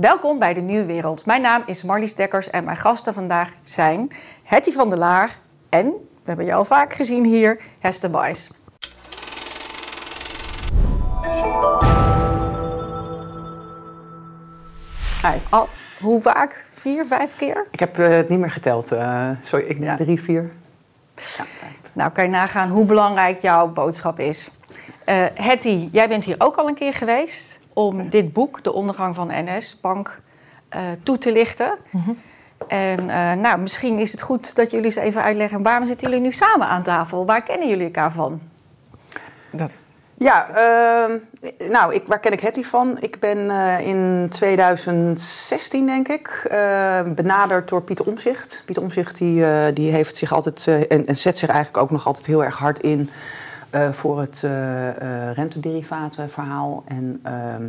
Welkom bij de Nieuwe Wereld. Mijn naam is Marlies Dekkers en mijn gasten vandaag zijn Hetty van der Laar en, we hebben jou al vaak gezien hier, Hester Bijs. Hi. Al, hoe vaak? Vier, vijf keer? Ik heb uh, het niet meer geteld. Uh, sorry, ik denk ja. drie, vier. Ja. Nou, kan je nagaan hoe belangrijk jouw boodschap is. Uh, Hetty, jij bent hier ook al een keer geweest om dit boek, De Ondergang van NS Bank, uh, toe te lichten. Mm -hmm. En uh, nou, misschien is het goed dat jullie eens even uitleggen waarom zitten jullie nu samen aan tafel? Waar kennen jullie elkaar van? Dat... Ja, uh, nou, ik, waar ken ik Hetty van? Ik ben uh, in 2016, denk ik, uh, benaderd door Pieter Omzicht. Pieter Omzicht die, die heeft zich altijd en, en, zet zich eigenlijk ook nog altijd heel erg hard in voor het rentederivatenverhaal. En ehm,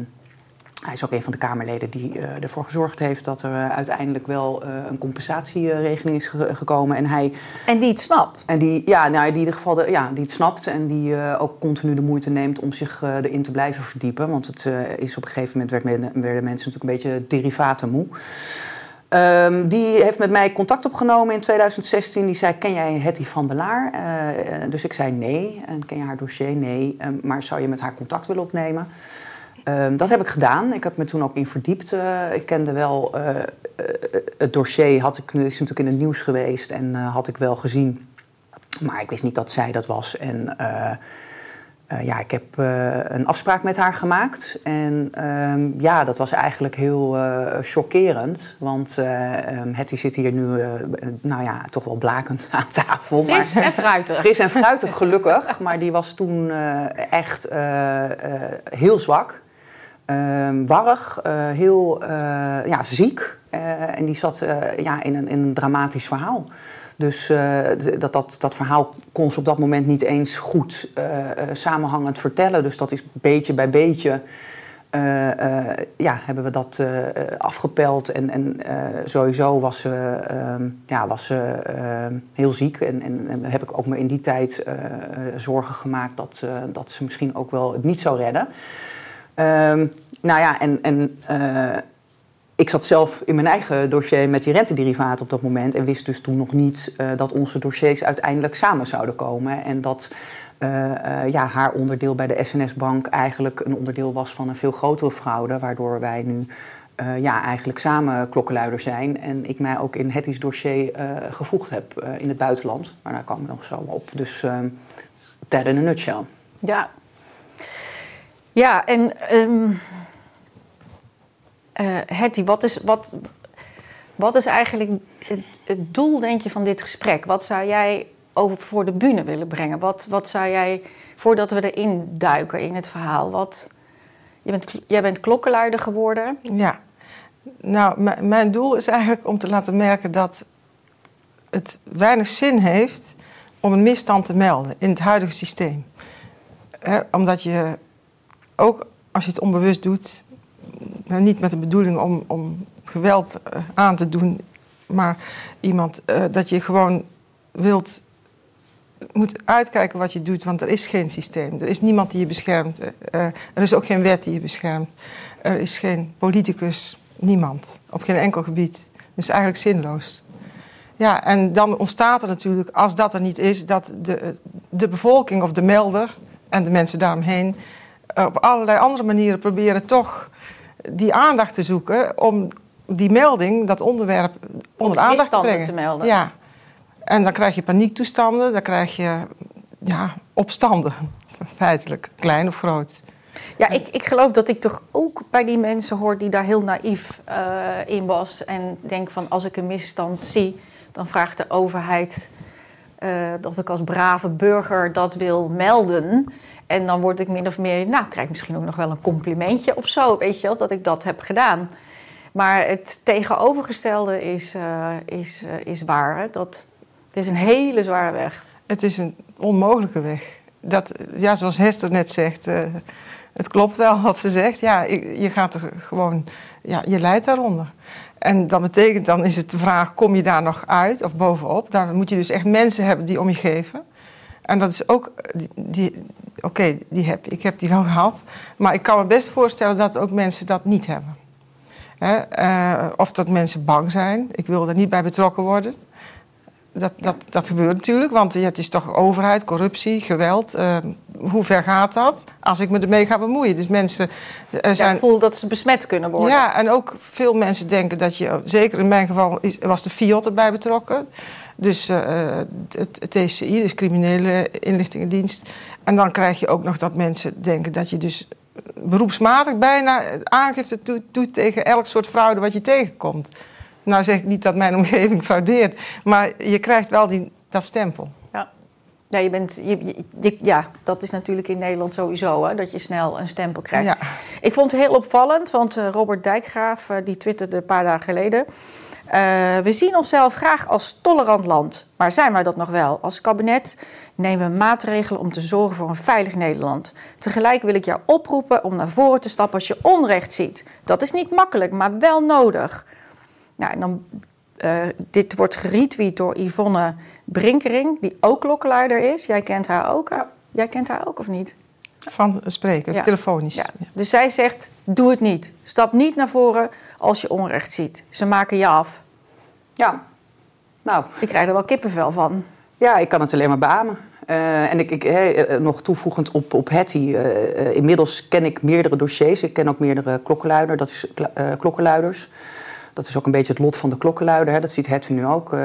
hij is ook een van de Kamerleden die ervoor gezorgd heeft dat er uiteindelijk wel een compensatieregeling is ge gekomen. En, hij, en die het snapt? En die, ja, nou, die in ieder geval de, ja, die het snapt en die ook continu de moeite neemt om zich erin te blijven verdiepen. Want het is op een gegeven moment werd men, werden mensen natuurlijk een beetje derivaten moe. Um, die heeft met mij contact opgenomen in 2016. Die zei: Ken jij Hetty van der Laar? dus ik zei nee. En ken je haar dossier? Nee. Um, maar zou je met haar contact willen opnemen? Um, dat heb ik gedaan. Ik heb me toen ook in verdiept. Uh, ik kende wel het dossier, had ik, is natuurlijk in het nieuws geweest en had ik wel gezien. Maar ik wist niet dat zij dat was. En ja, ik heb een afspraak met haar gemaakt. En um, ja, dat was eigenlijk heel chockerend. Want um, Hetty zit hier nu, nou ja, toch wel blakend aan tafel. Fris maar, en fruitig. Fris en fruitig, gelukkig. maar die was toen echt heel zwak. Uh, warrig, heel ja, ziek. En die zat ja, in, een, in een dramatisch verhaal. Dus dat, dat, dat verhaal kon ze op dat moment niet eens goed samenhangend vertellen. Dus dat is beetje bij beetje. ja, hebben we dat afgepeld. En, en sowieso was ze, ja, was ze ehm, heel ziek. En, en, heb ik ook me in die tijd zorgen gemaakt dat, dat ze misschien ook wel het niet zou redden. Um, nou ja, en, en ik zat zelf in mijn eigen dossier met die rentederivaten op dat moment. En wist dus toen nog niet uh, dat onze dossiers uiteindelijk samen zouden komen. En dat uh, ja, haar onderdeel bij de SNS-bank eigenlijk een onderdeel was van een veel grotere fraude. Waardoor wij nu ja, eigenlijk samen klokkenluider zijn. En ik mij ook in Hetty's dossier gevoegd heb in het buitenland. Maar daar kwam ik nog zo op. Dus that in a nutshell. Ja, ja, en uh, Hetty, wat is, wat, wat is eigenlijk het, het, doel, denk je, van dit gesprek? Wat zou jij over voor de bühne willen brengen? Wat, wat zou jij, voordat we erin duiken in het verhaal, wat... Je bent, jij bent klokkenluider geworden. Ja. Nou, mijn doel is eigenlijk om te laten merken dat het weinig zin heeft om een misstand te melden in het huidige systeem. omdat je ook als je het onbewust doet, nou, niet met de bedoeling om, om geweld uh, aan te doen, maar iemand uh, dat je gewoon wilt, moet uitkijken wat je doet, want er is geen systeem. Er is niemand die je beschermt. Uh, er is ook geen wet die je beschermt. Er is geen politicus, niemand, op geen enkel gebied. Dus eigenlijk zinloos. Ja, en dan ontstaat er natuurlijk, als dat er niet is, dat de, de bevolking of de melder en de mensen daaromheen op allerlei andere manieren proberen toch die aandacht te zoeken om die melding, dat onderwerp, onder de aandacht te brengen. te melden. Ja. En dan krijg je paniektoestanden, dan krijg je ja, opstanden, feitelijk, klein of groot. Ja, ik, ik geloof dat ik toch ook bij die mensen hoor die daar heel naïef uh, in was. En denk van als ik een misstand zie, dan vraagt de overheid uh, dat ik als brave burger dat wil melden. En dan word ik min of meer, nou, krijg ik misschien ook nog wel een complimentje of zo, weet je wel, dat ik dat heb gedaan. Maar het tegenovergestelde is, uh, is, uh, is waar. Dat, het is een hele zware weg. Het is een onmogelijke weg. Dat, ja, zoals Hester net zegt, uh, het klopt wel wat ze zegt. Ja, je gaat er gewoon, ja, je leidt daaronder. En dat betekent dan is het de vraag, kom je daar nog uit of bovenop? Dan moet je dus echt mensen hebben die om je geven. En dat is ook, die oké, die heb ik heb die wel gehad. Maar ik kan me best voorstellen dat ook mensen dat niet hebben. Hè? Eh, of dat mensen bang zijn. Ik wil er niet bij betrokken worden. Dat, dat, dat gebeurt natuurlijk, want het is toch overheid, corruptie, geweld. Uh, hoe ver gaat dat als ik me ermee ga bemoeien? Dus mensen uh, zijn... Ja, voel dat ze besmet kunnen worden. Ja, en ook veel mensen denken dat je... Zeker in mijn geval was de FIOT erbij betrokken. Dus uh, het, het TCI, dus Criminele Inlichtingendienst. En dan krijg je ook nog dat mensen denken dat je dus beroepsmatig bijna aangifte doet, tegen elk soort fraude wat je tegenkomt. Nou zeg ik niet dat mijn omgeving fraudeert, maar je krijgt wel die, dat stempel. Ja, ja, je bent, je, ja dat is natuurlijk in Nederland sowieso, hè, dat je snel een stempel krijgt. Ja. Ik vond het heel opvallend, want uh, Robert Dijkgraaf, die twitterde een paar dagen geleden... Uh, we zien onszelf graag als tolerant land, maar zijn wij dat nog wel? Als kabinet nemen we maatregelen om te zorgen voor een veilig Nederland. Tegelijk wil ik jou oproepen om naar voren te stappen als je onrecht ziet. Dat is niet makkelijk, maar wel nodig. Nou, en dan, uh, dit wordt geretweet door Yvonne Brinkering, die ook klokkenluider is. Jij kent haar ook. Ja. Jij kent haar ook of niet? Van spreken, ja. telefonisch. Ja. Dus zij zegt: doe het niet. Stap niet naar voren als je onrecht ziet. Ze maken je af. Ja, nou. Ik krijg er wel kippenvel van. Ja, ik kan het alleen maar beamen. Uh, en ik, ik hey, nog toevoegend op, op. Uh, inmiddels ken ik meerdere dossiers. Ik ken ook meerdere klokkenluiders. Dat is, klokkenluiders. Dat is ook een beetje het lot van de klokkenluider. Hè. Dat ziet Hetty nu ook. Uh,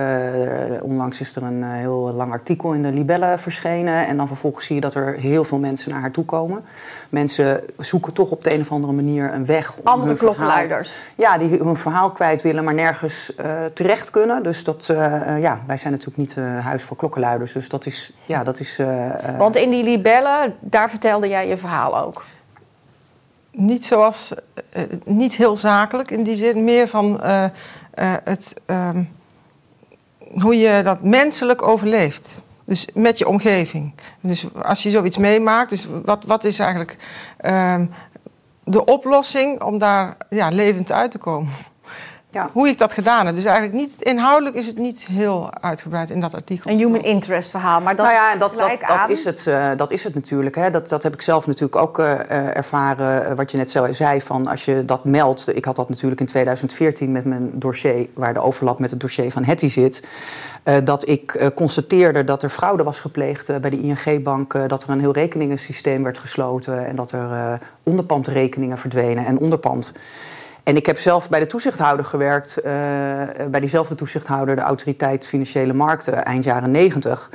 onlangs is er een uh, heel lang artikel in de Libelle verschenen. En dan vervolgens zie je dat er heel veel mensen naar haar toe komen. Mensen zoeken toch op de een of andere manier een weg. Om Andere klokkenluiders. ja, die hun verhaal kwijt willen, maar nergens uh, terecht kunnen. Dus dat, ja, wij zijn natuurlijk niet huis voor klokkenluiders. Dus dat is... Ja, dat is Want in die Libelle, daar vertelde jij je verhaal ook niet zoals, uh, niet heel zakelijk in die zin, meer van uh, uh, het, um, hoe je dat menselijk overleeft. Dus met je omgeving. Dus als je zoiets meemaakt, dus wat, wat is eigenlijk um, de oplossing om daar ja, levend uit te komen? Ja. hoe ik dat gedaan heb. Dus eigenlijk niet, inhoudelijk is het niet heel uitgebreid in dat artikel. Een human interest verhaal, maar dat, nou ja, dat, dat, dat, is het, uh, dat is het natuurlijk. Hè. Dat, dat heb ik zelf natuurlijk ook uh, ervaren. wat je net zo zei, van als je dat meldt. Ik had dat natuurlijk in 2014 met mijn dossier... waar de overlap met het dossier van Hetty zit. dat ik constateerde dat er fraude was gepleegd bij de ING-bank. dat er een heel rekeningensysteem werd gesloten... en dat er onderpandrekeningen verdwenen en onderpand... En ik heb zelf bij de toezichthouder gewerkt, uh, bij diezelfde toezichthouder, de Autoriteit Financiële Markten, eind jaren negentig.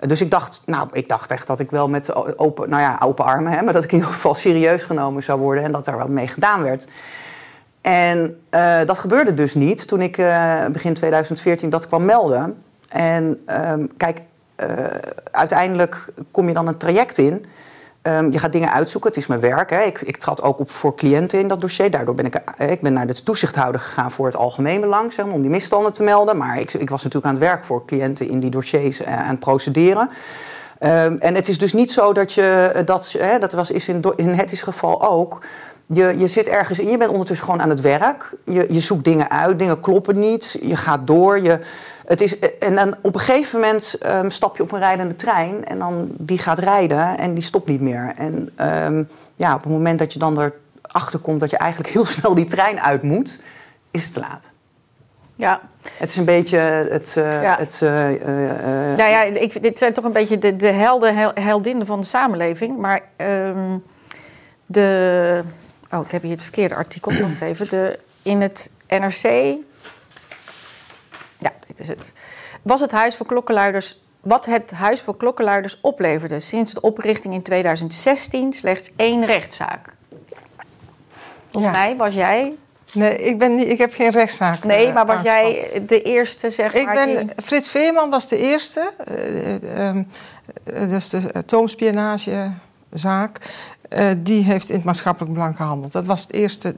Dus ik dacht, nou, ik dacht echt dat ik wel met open, nou ja, open armen, hè, maar dat ik in ieder geval serieus genomen zou worden en dat daar wat mee gedaan werd. En uh, dat gebeurde dus niet toen ik uh, begin 2014 dat kwam melden. En uh, kijk, uiteindelijk kom je dan een traject in. Um, je gaat dingen uitzoeken, het is mijn werk. Hè. Ik, ik trad ook op voor cliënten in dat dossier. Daardoor ben ik, eh, ik ben naar de toezichthouder gegaan voor het algemeen belang, zeg maar, om die misstanden te melden. Maar ik, ik was natuurlijk aan het werk voor cliënten in die dossiers uh, aan het procederen. Um, en het is dus niet zo dat je eh, dat, hè, dat was is in, in het is geval ook. Je, je zit ergens in, je bent ondertussen gewoon aan het werk. Je, je zoekt dingen uit, dingen kloppen niet. Je gaat door. Je, het is, en dan op een gegeven moment um, stap je op een rijdende trein en dan die gaat rijden en die stopt niet meer. En um, ja, op het moment dat je dan erachter komt dat je eigenlijk heel snel die trein uit moet, is het te laat. Ja. Het is een beetje het. Uh, ja. het uh, uh, nou ja, ik, dit zijn toch een beetje de, de helden, hel, heldinnen van de samenleving. Maar um, de. Oh, ik heb hier het verkeerde artikel nog even. De, in het NRC ja, dit is het. Was het Huis voor Klokkenluiders wat het Huis voor Klokkenluiders opleverde sinds de oprichting in 2016 slechts één rechtszaak. Volgens mij was jij. Nee, ik, ben niet, ik heb geen rechtszaak. Nee, eh, maar was jij de eerste, zeg ik maar? Ben, Frits Veerman was de eerste. Uh, uh, dat is de toomspionagezaak. Uh, die heeft in het maatschappelijk belang gehandeld. Dat was het eerste.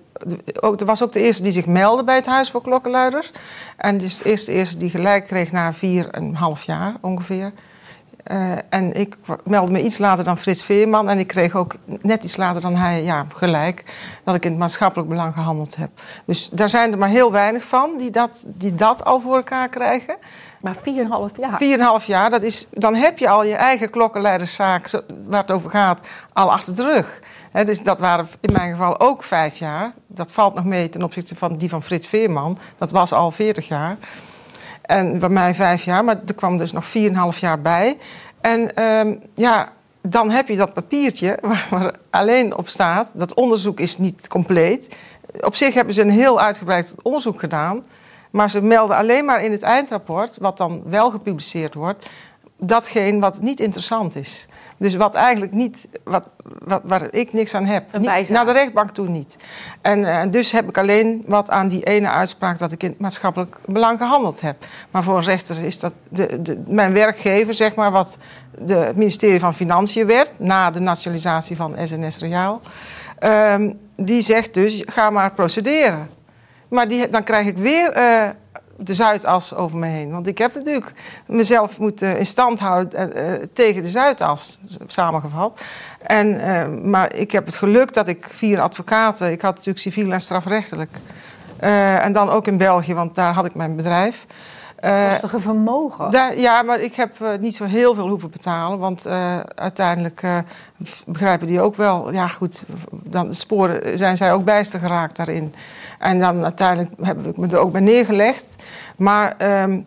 Ook, dat was ook de eerste die zich meldde bij het Huis voor Klokkenluiders. En die is de eerste, eerste die gelijk kreeg na vier en een half jaar ongeveer. Eh, en ik meldde me iets later dan Frits Veerman. En ik kreeg ook net iets later dan hij ja, gelijk dat ik in het maatschappelijk belang gehandeld heb. Dus daar zijn er maar heel weinig van die dat, die dat al voor elkaar krijgen. Maar 4,5 jaar. 4,5 jaar, dat is, dan heb je al je eigen klokkenleiderszaak waar het over gaat, al achter de rug. dus dat waren in mijn geval ook vijf jaar. Dat valt nog mee ten opzichte van die van Frits Veerman. Dat was al 40 jaar. En bij mij vijf jaar, maar er kwam dus nog 4,5 jaar bij. En ehm, ja, dan heb je dat papiertje waar, waar, alleen op staat. Dat onderzoek is niet compleet. Op zich hebben ze een heel uitgebreid onderzoek gedaan. Maar ze melden alleen maar in het eindrapport, wat dan wel gepubliceerd wordt, datgene wat niet interessant is. Dus wat eigenlijk niet, wat, wat, waar ik niks aan heb. Niet, naar de rechtbank toe niet. En uh, dus heb ik alleen wat aan die ene uitspraak dat ik in het maatschappelijk belang gehandeld heb. Maar voor een rechter is dat de, de, mijn werkgever, zeg maar, wat de, het ministerie van Financiën werd, na de nationalisatie van SNS Reaal. Um, die zegt dus, ga maar procederen. Maar die, dan krijg ik weer uh, de Zuidas over me heen. Want ik heb natuurlijk mezelf moeten in stand houden uh, tegen de Zuidas, samengevat. En, maar ik heb het geluk dat ik vier advocaten... Ik had natuurlijk civiel en strafrechtelijk. en dan ook in België, want daar had ik mijn bedrijf... Toch een vermogen? Daar, ja, maar ik heb uh, niet zo heel veel hoeven betalen. Want uh, uiteindelijk begrijpen die ook wel... Ja, goed, dan sporen zijn zij ook bijster geraakt daarin. En dan uiteindelijk heb ik me er ook bij neergelegd. Maar um,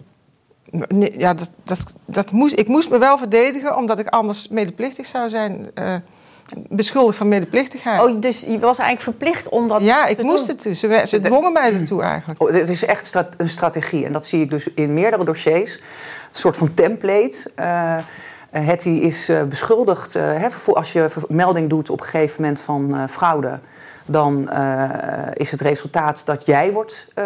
ja, dat, dat, dat moest, ik moest me wel verdedigen... omdat ik anders medeplichtig zou zijn beschuldigd van medeplichtigheid. Oh, dus je was eigenlijk verplicht om dat Ja, ik moest het toe. Ze, ze dwongen mij ertoe eigenlijk. Oh, het is echt een strategie. En dat zie ik dus in meerdere dossiers. Een soort van template. Uh, Hetty is uh, beschuldigd, uh, als je melding doet op een gegeven moment van fraude dan uh, is het resultaat dat jij wordt, uh,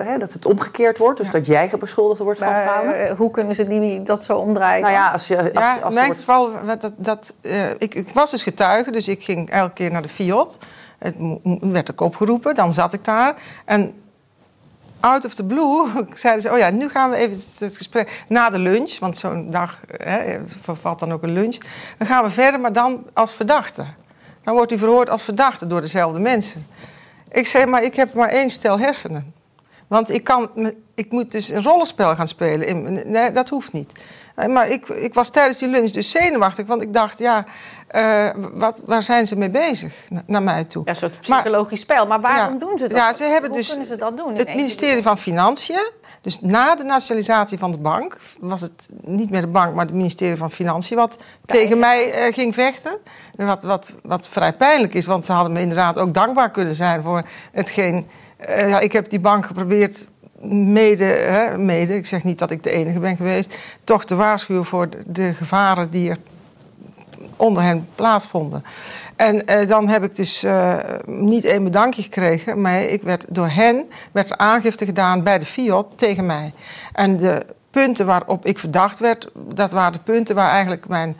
hè, dat het omgekeerd wordt. Dus ja. dat jij beschuldigd wordt van fraude. Uh, hoe kunnen ze die, dat zo omdraaien? Nou ja, als je. Als, ja, als in mijn geval, dat, dat, ik, ik, was dus getuige, dus ik ging elke keer naar de Fiat. Het werd ook opgeroepen, dan zat ik daar. En out of the blue zeiden ze: Oh ja, nu gaan we even het gesprek na de lunch, want zo'n dag hè, vervalt dan ook een lunch. Dan gaan we verder, maar dan als verdachte. Dan wordt u verhoord als verdachte door dezelfde mensen. Ik zei, maar ik heb maar één stel hersenen. Want ik, kan, ik moet dus een rollenspel gaan spelen. Nee, dat hoeft niet. Maar ik, ik was tijdens die lunch dus zenuwachtig. Want ik dacht, ja, uh, wat, waar zijn ze mee bezig? naar mij toe. Ja, een soort psychologisch spel. Maar waarom ja, doen ze dat? Ja, ze hebben Hoe dus kunnen ze dat doen? Het ministerie van Financiën. Dus na de nationalisatie van de bank was het niet meer de bank, maar het ministerie van Financiën wat tegen mij uh, ging vechten. Wat, wat, wat vrij pijnlijk is, want ze hadden me inderdaad ook dankbaar kunnen zijn voor hetgeen. Uh, ja, ik heb die bank geprobeerd mede, hè, mede, ik zeg niet dat ik de enige ben geweest, toch te waarschuwen voor de, de gevaren die er onder hen plaatsvonden. En uh, dan heb ik dus uh, niet één bedankje gekregen, maar ik werd, door hen werd aangifte gedaan bij de Fiat tegen mij. En de punten waarop ik verdacht werd, dat waren de punten waar eigenlijk mijn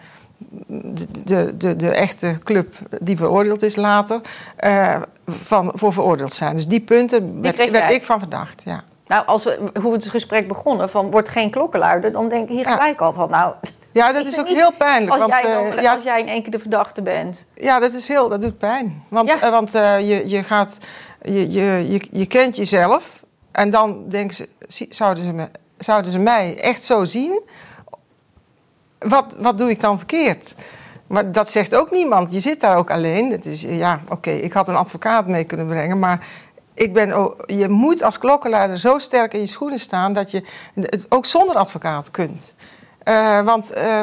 de, de, de, de, echte club die veroordeeld is later, uh, van, voor veroordeeld zijn. Dus die punten werd, werd ik van verdacht, ja. Nou, als we, hoe we het gesprek begonnen, van wordt geen klokkenluider, dan denk ik hier gelijk ja. al van, nou... Ja, dat is ook heel pijnlijk. Als, want, jij, dan, ja, als jij in één keer de verdachte bent. Ja, dat is heel, dat doet pijn. Want, ja. uh, want uh, je, je gaat, je, je, je, je kent jezelf en dan denken ze, zouden ze, me, zouden ze mij echt zo zien? Wat, wat doe ik dan verkeerd? Maar dat zegt ook niemand. Je zit daar ook alleen. Het is, ja, oké, okay, ik had een advocaat mee kunnen brengen, maar ik ben je moet als klokkenluider zo sterk in je schoenen staan dat je het ook zonder advocaat kunt. Uh, want, uh,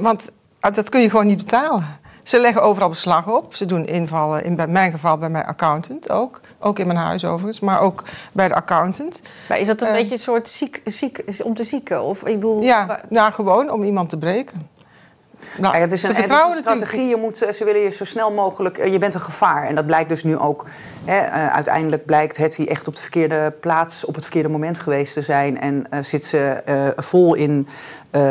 want dat kun je gewoon niet betalen. Ze leggen overal beslag op. Ze doen invallen, in bij mijn geval bij mijn accountant ook. Ook in mijn huis overigens, maar ook bij de accountant. Maar is dat een uh, beetje een soort ziek, ziek, om te zieken? Of, ik bedoel, ja, ja, gewoon om iemand te breken. Nou, ja, het is een, het is een strategie. Je moet, ze willen je zo snel mogelijk. Je bent een gevaar. En dat blijkt dus nu ook. Hè, uh, uiteindelijk blijkt het die echt op de verkeerde plaats, op het verkeerde moment geweest te zijn. En uh, zit ze uh, vol in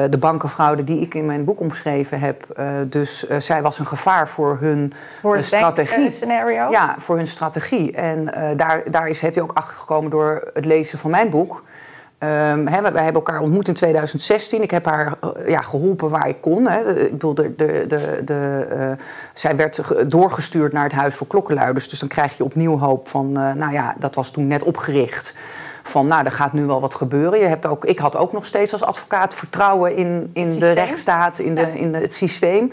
de bankenfraude die ik in mijn boek omschreven heb. dus zij was een gevaar voor hun voor strategie. scenario? Ja, voor hun strategie. En daar, daar is Hetty ook achter gekomen door het lezen van mijn boek. Um, hè, wij hebben elkaar ontmoet in 2016. Ik heb haar uh, ja, geholpen waar ik kon. Hè. Ik bedoel, de, de, de, de uh, zij werd doorgestuurd naar het Huis voor Klokkenluiders. Dus dan krijg je opnieuw hoop van, uh, nou ja, dat was toen net opgericht. Van, nou, er gaat nu wel wat gebeuren. Je hebt ook, ik had ook nog steeds als advocaat vertrouwen in, in de rechtsstaat, in, de, in het systeem.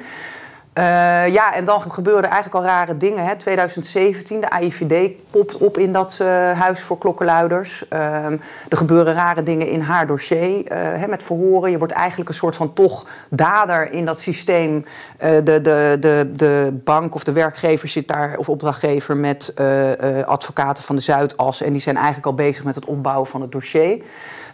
Uh, ja, en dan gebeuren eigenlijk al rare dingen. Hè. 2017, de AIVD popt op in dat uh, huis voor klokkenluiders. Uh, er gebeuren rare dingen in haar dossier hè, met verhoren. Je wordt eigenlijk een soort van toch dader in dat systeem. de, de, de, de bank of de werkgever zit daar, of opdrachtgever, met advocaten van de Zuidas. En die zijn eigenlijk al bezig met het opbouwen van het dossier.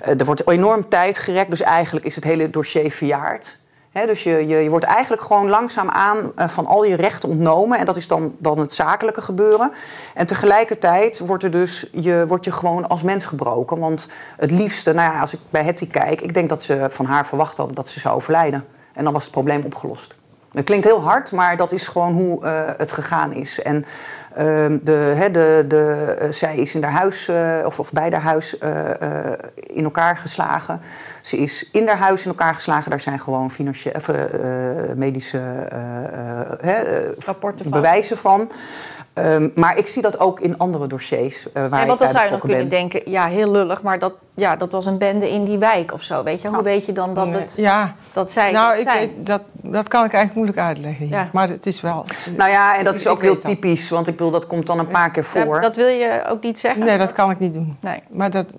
er wordt enorm tijd gerekt, dus eigenlijk is het hele dossier verjaard. Dus je, je, wordt eigenlijk gewoon langzaamaan uh, van al je rechten ontnomen. En dat is dan, dan het zakelijke gebeuren. En tegelijkertijd wordt, er dus, je, wordt je gewoon als mens gebroken. Want het liefste, nou ja, als ik bij Hetty kijk... ik denk dat ze van haar verwacht hadden dat ze zou overlijden. En dan was het probleem opgelost. Het klinkt heel hard, maar dat is gewoon hoe uh, het gegaan is. En de, he, de, de, uh, zij is in haar huis, of, of bij haar huis, in elkaar geslagen. Ze is in haar huis in elkaar geslagen. Daar zijn gewoon financiële, medische Rapporten bewijzen van. Um, maar ik zie dat ook in andere dossiers. Uh, waar want dan ik zou je nog ben. kunnen denken, ja, heel lullig, maar dat, ja, dat was een bende in die wijk of zo. Weet je, hoe Ja. weet je dan dat het Ja, dat zij nou, dat ik zijn? dat, dat kan ik eigenlijk moeilijk uitleggen. Ja. Maar het is wel. Nou ja, en dat is Ik ook heel typisch, want ik bedoel, dat komt dan een paar keer voor. Dat, dat wil je ook niet zeggen? Nee, dat kan ik niet doen. Nee. Maar dat,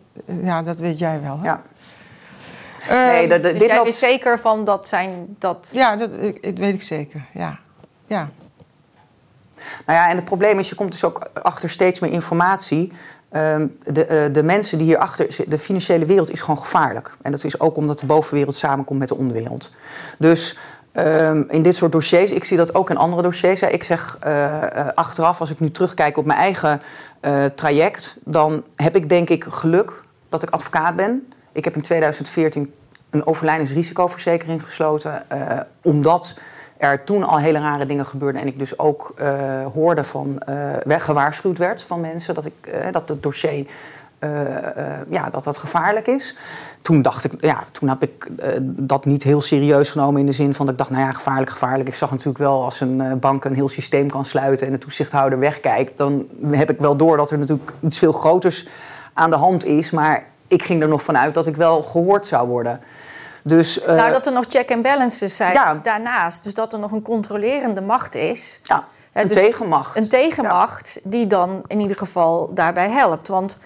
ja, dat weet jij wel. Hè? Ja. Eh, Nee, dat, dat- Dus dit jij loopt... zeker van dat zijn dat. Ja, dat, ik, dat weet ik zeker. Ja. ja. Nou ja, en het probleem is, je komt dus ook achter steeds meer informatie. Ehm, de, eh, de mensen die hierachter de financiële wereld is gewoon gevaarlijk. En dat is ook omdat de bovenwereld samenkomt met de onderwereld. Dus ehm, in dit soort dossiers, ik zie dat ook in andere dossiers. Ik zeg eh, eh, achteraf, als ik nu terugkijk op mijn eigen traject, dan heb ik denk ik geluk dat ik advocaat ben. Ik heb in 2014 een overlijdensrisicoverzekering gesloten, omdat er toen al hele rare dingen gebeurden en ik dus ook eh, hoorde van, weg- gewaarschuwd werd van mensen dat, ik, eh, dat het dossier ja, dat dat gevaarlijk is. Toen dacht ik, ja, toen heb ik dat niet heel serieus genomen in de zin van dat ik dacht, nou ja, gevaarlijk, gevaarlijk. Ik zag natuurlijk wel als een bank een heel systeem kan sluiten en de toezichthouder wegkijkt, dan heb ik wel door dat er natuurlijk iets veel groters aan de hand is, maar ik ging er nog vanuit dat ik wel gehoord zou worden. Dus, eh, nou, dat er nog check and balances zijn Ja. daarnaast. Dus dat er nog een controlerende macht is. ja, een dus tegenmacht. Een tegenmacht die dan in ieder geval daarbij helpt. Want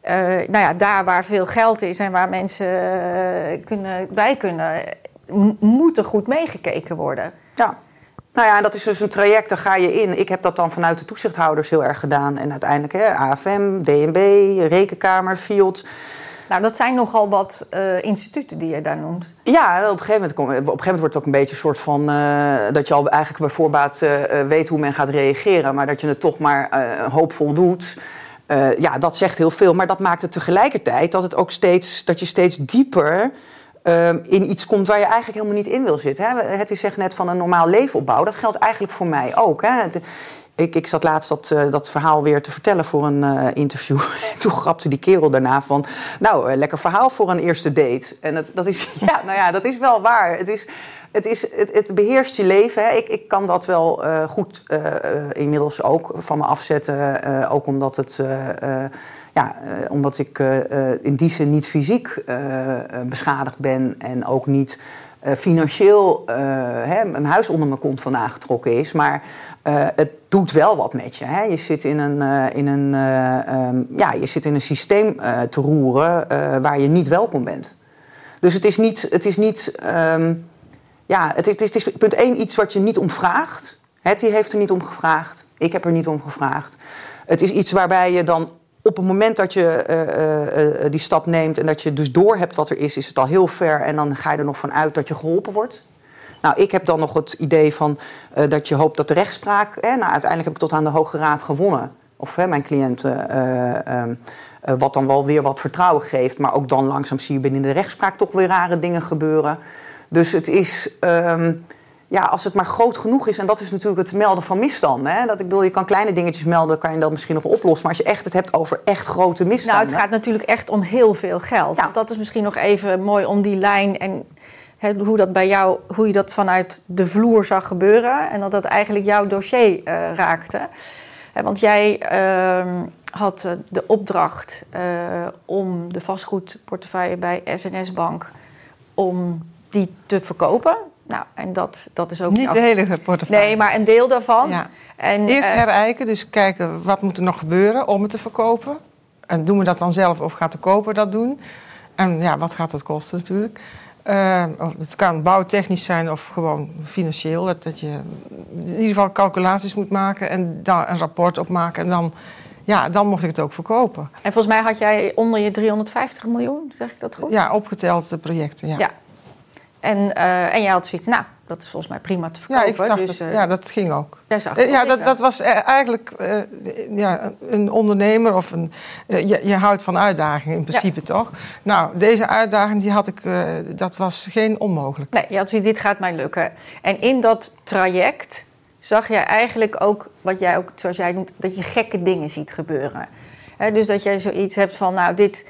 eh, nou ja, daar waar veel geld is en waar mensen eh, kunnen, bij kunnen, moet er goed meegekeken worden. Ja. Nou ja, dat is dus een traject, daar ga je in. Ik heb dat dan vanuit de toezichthouders heel erg gedaan. En uiteindelijk hè, AFM, DNB, Rekenkamer, Field. Nou, dat zijn nogal wat eh, instituten die je daar noemt. Ja, op een gegeven moment, op een gegeven moment wordt het ook een beetje een soort van... eh, dat je al eigenlijk bij voorbaat eh, weet hoe men gaat reageren... maar dat je het toch maar hoopvol doet. Ja, dat zegt heel veel. Maar dat maakt het tegelijkertijd dat, het ook steeds, dat je steeds dieper... eh, in iets komt waar je eigenlijk helemaal niet in wil zitten. Hè? Het is zegt net van een normaal leven opbouwen. Dat geldt eigenlijk voor mij ook. Hè? Ik, ik zat laatst dat, eh, dat verhaal weer te vertellen voor een eh, interview. Toen grapte die kerel daarna van... nou, eh, lekker verhaal voor een eerste date. En dat, dat, is, ja, nou ja, dat is wel waar. Het, is, het, is, het, het beheerst je leven. Hè. Ik, ik kan dat wel goed inmiddels ook van me afzetten. ook omdat het... ja, omdat ik in die zin niet fysiek beschadigd ben en ook niet financieel eh, hè, een huis onder mijn kont vandaan getrokken is. Maar eh, het doet wel wat met je. Hè. Je, zit in een, eh, in een, eh, ehm, ja, je zit in een systeem eh, te roeren eh, waar je niet welkom bent. Dus het is niet. Het is niet ehm, ja, het is, het, is, het is punt één iets wat je niet om vraagt. Hetty heeft er niet om gevraagd. Ik heb er niet om gevraagd. Het is iets waarbij je dan op het moment dat je eh, eh, eh, die stap neemt en dat je dus door hebt wat er is, is het al heel ver en dan ga je er nog van uit dat je geholpen wordt. Nou, ik heb dan nog het idee van dat je hoopt dat de rechtspraak. Hè, nou, uiteindelijk heb ik tot aan de Hoge Raad gewonnen. Of hè, mijn cliënten. eh, ehm, eh, wat dan wel weer wat vertrouwen geeft. Maar ook dan langzaam zie je binnen de rechtspraak toch weer rare dingen gebeuren. Dus het is. ehm, ja, als het maar groot genoeg is, en dat is natuurlijk het melden van misstanden. Hè? Dat ik bedoel, je kan kleine dingetjes melden, kan je dat misschien nog oplossen. Maar als je echt het hebt over echt grote misstanden. Nou, het gaat natuurlijk echt om heel veel geld. Ja. Dat is misschien nog even mooi om die lijn en hè, hoe dat bij jou, hoe je dat vanuit de vloer zag gebeuren. En dat dat eigenlijk jouw dossier eh, raakte. Hè, want jij ehm, had eh, de opdracht eh, om de vastgoedportefeuille bij SNS Bank om die te verkopen. Nou, en dat, dat is ook Niet de hele portefeuille. Nee, maar een deel daarvan. Ja. En, Eerst eh, herijken, dus kijken wat moet er nog gebeuren om het te verkopen. En doen we dat dan zelf of gaat de koper dat doen? En ja, wat gaat dat kosten natuurlijk? Of het kan bouwtechnisch zijn of gewoon financieel. Dat, dat je in ieder geval calculaties moet maken en daar een rapport op maken. En dan, ja, dan mocht ik het ook verkopen. En volgens mij had jij onder je 350 miljoen, zeg ik dat goed? Ja, opgeteld de projecten. Ja, Ja. En, eh, en jij had zoiets, nou, dat is volgens mij prima te Ja, verkopen. ik zag dus, dat, eh, ja, dat ging ook. jij zag Eh, Ja, dat, dat was eigenlijk ja, een ondernemer of een. je, je houdt van uitdagingen in principe, toch? Nou, deze uitdaging die had ik, dat was geen onmogelijk. Nee, je had zoiets, dit gaat mij lukken. En in dat traject zag jij eigenlijk ook, wat jij ook, zoals jij noemt, dat je gekke dingen ziet gebeuren. Dus dat jij zoiets hebt van, nou, dit,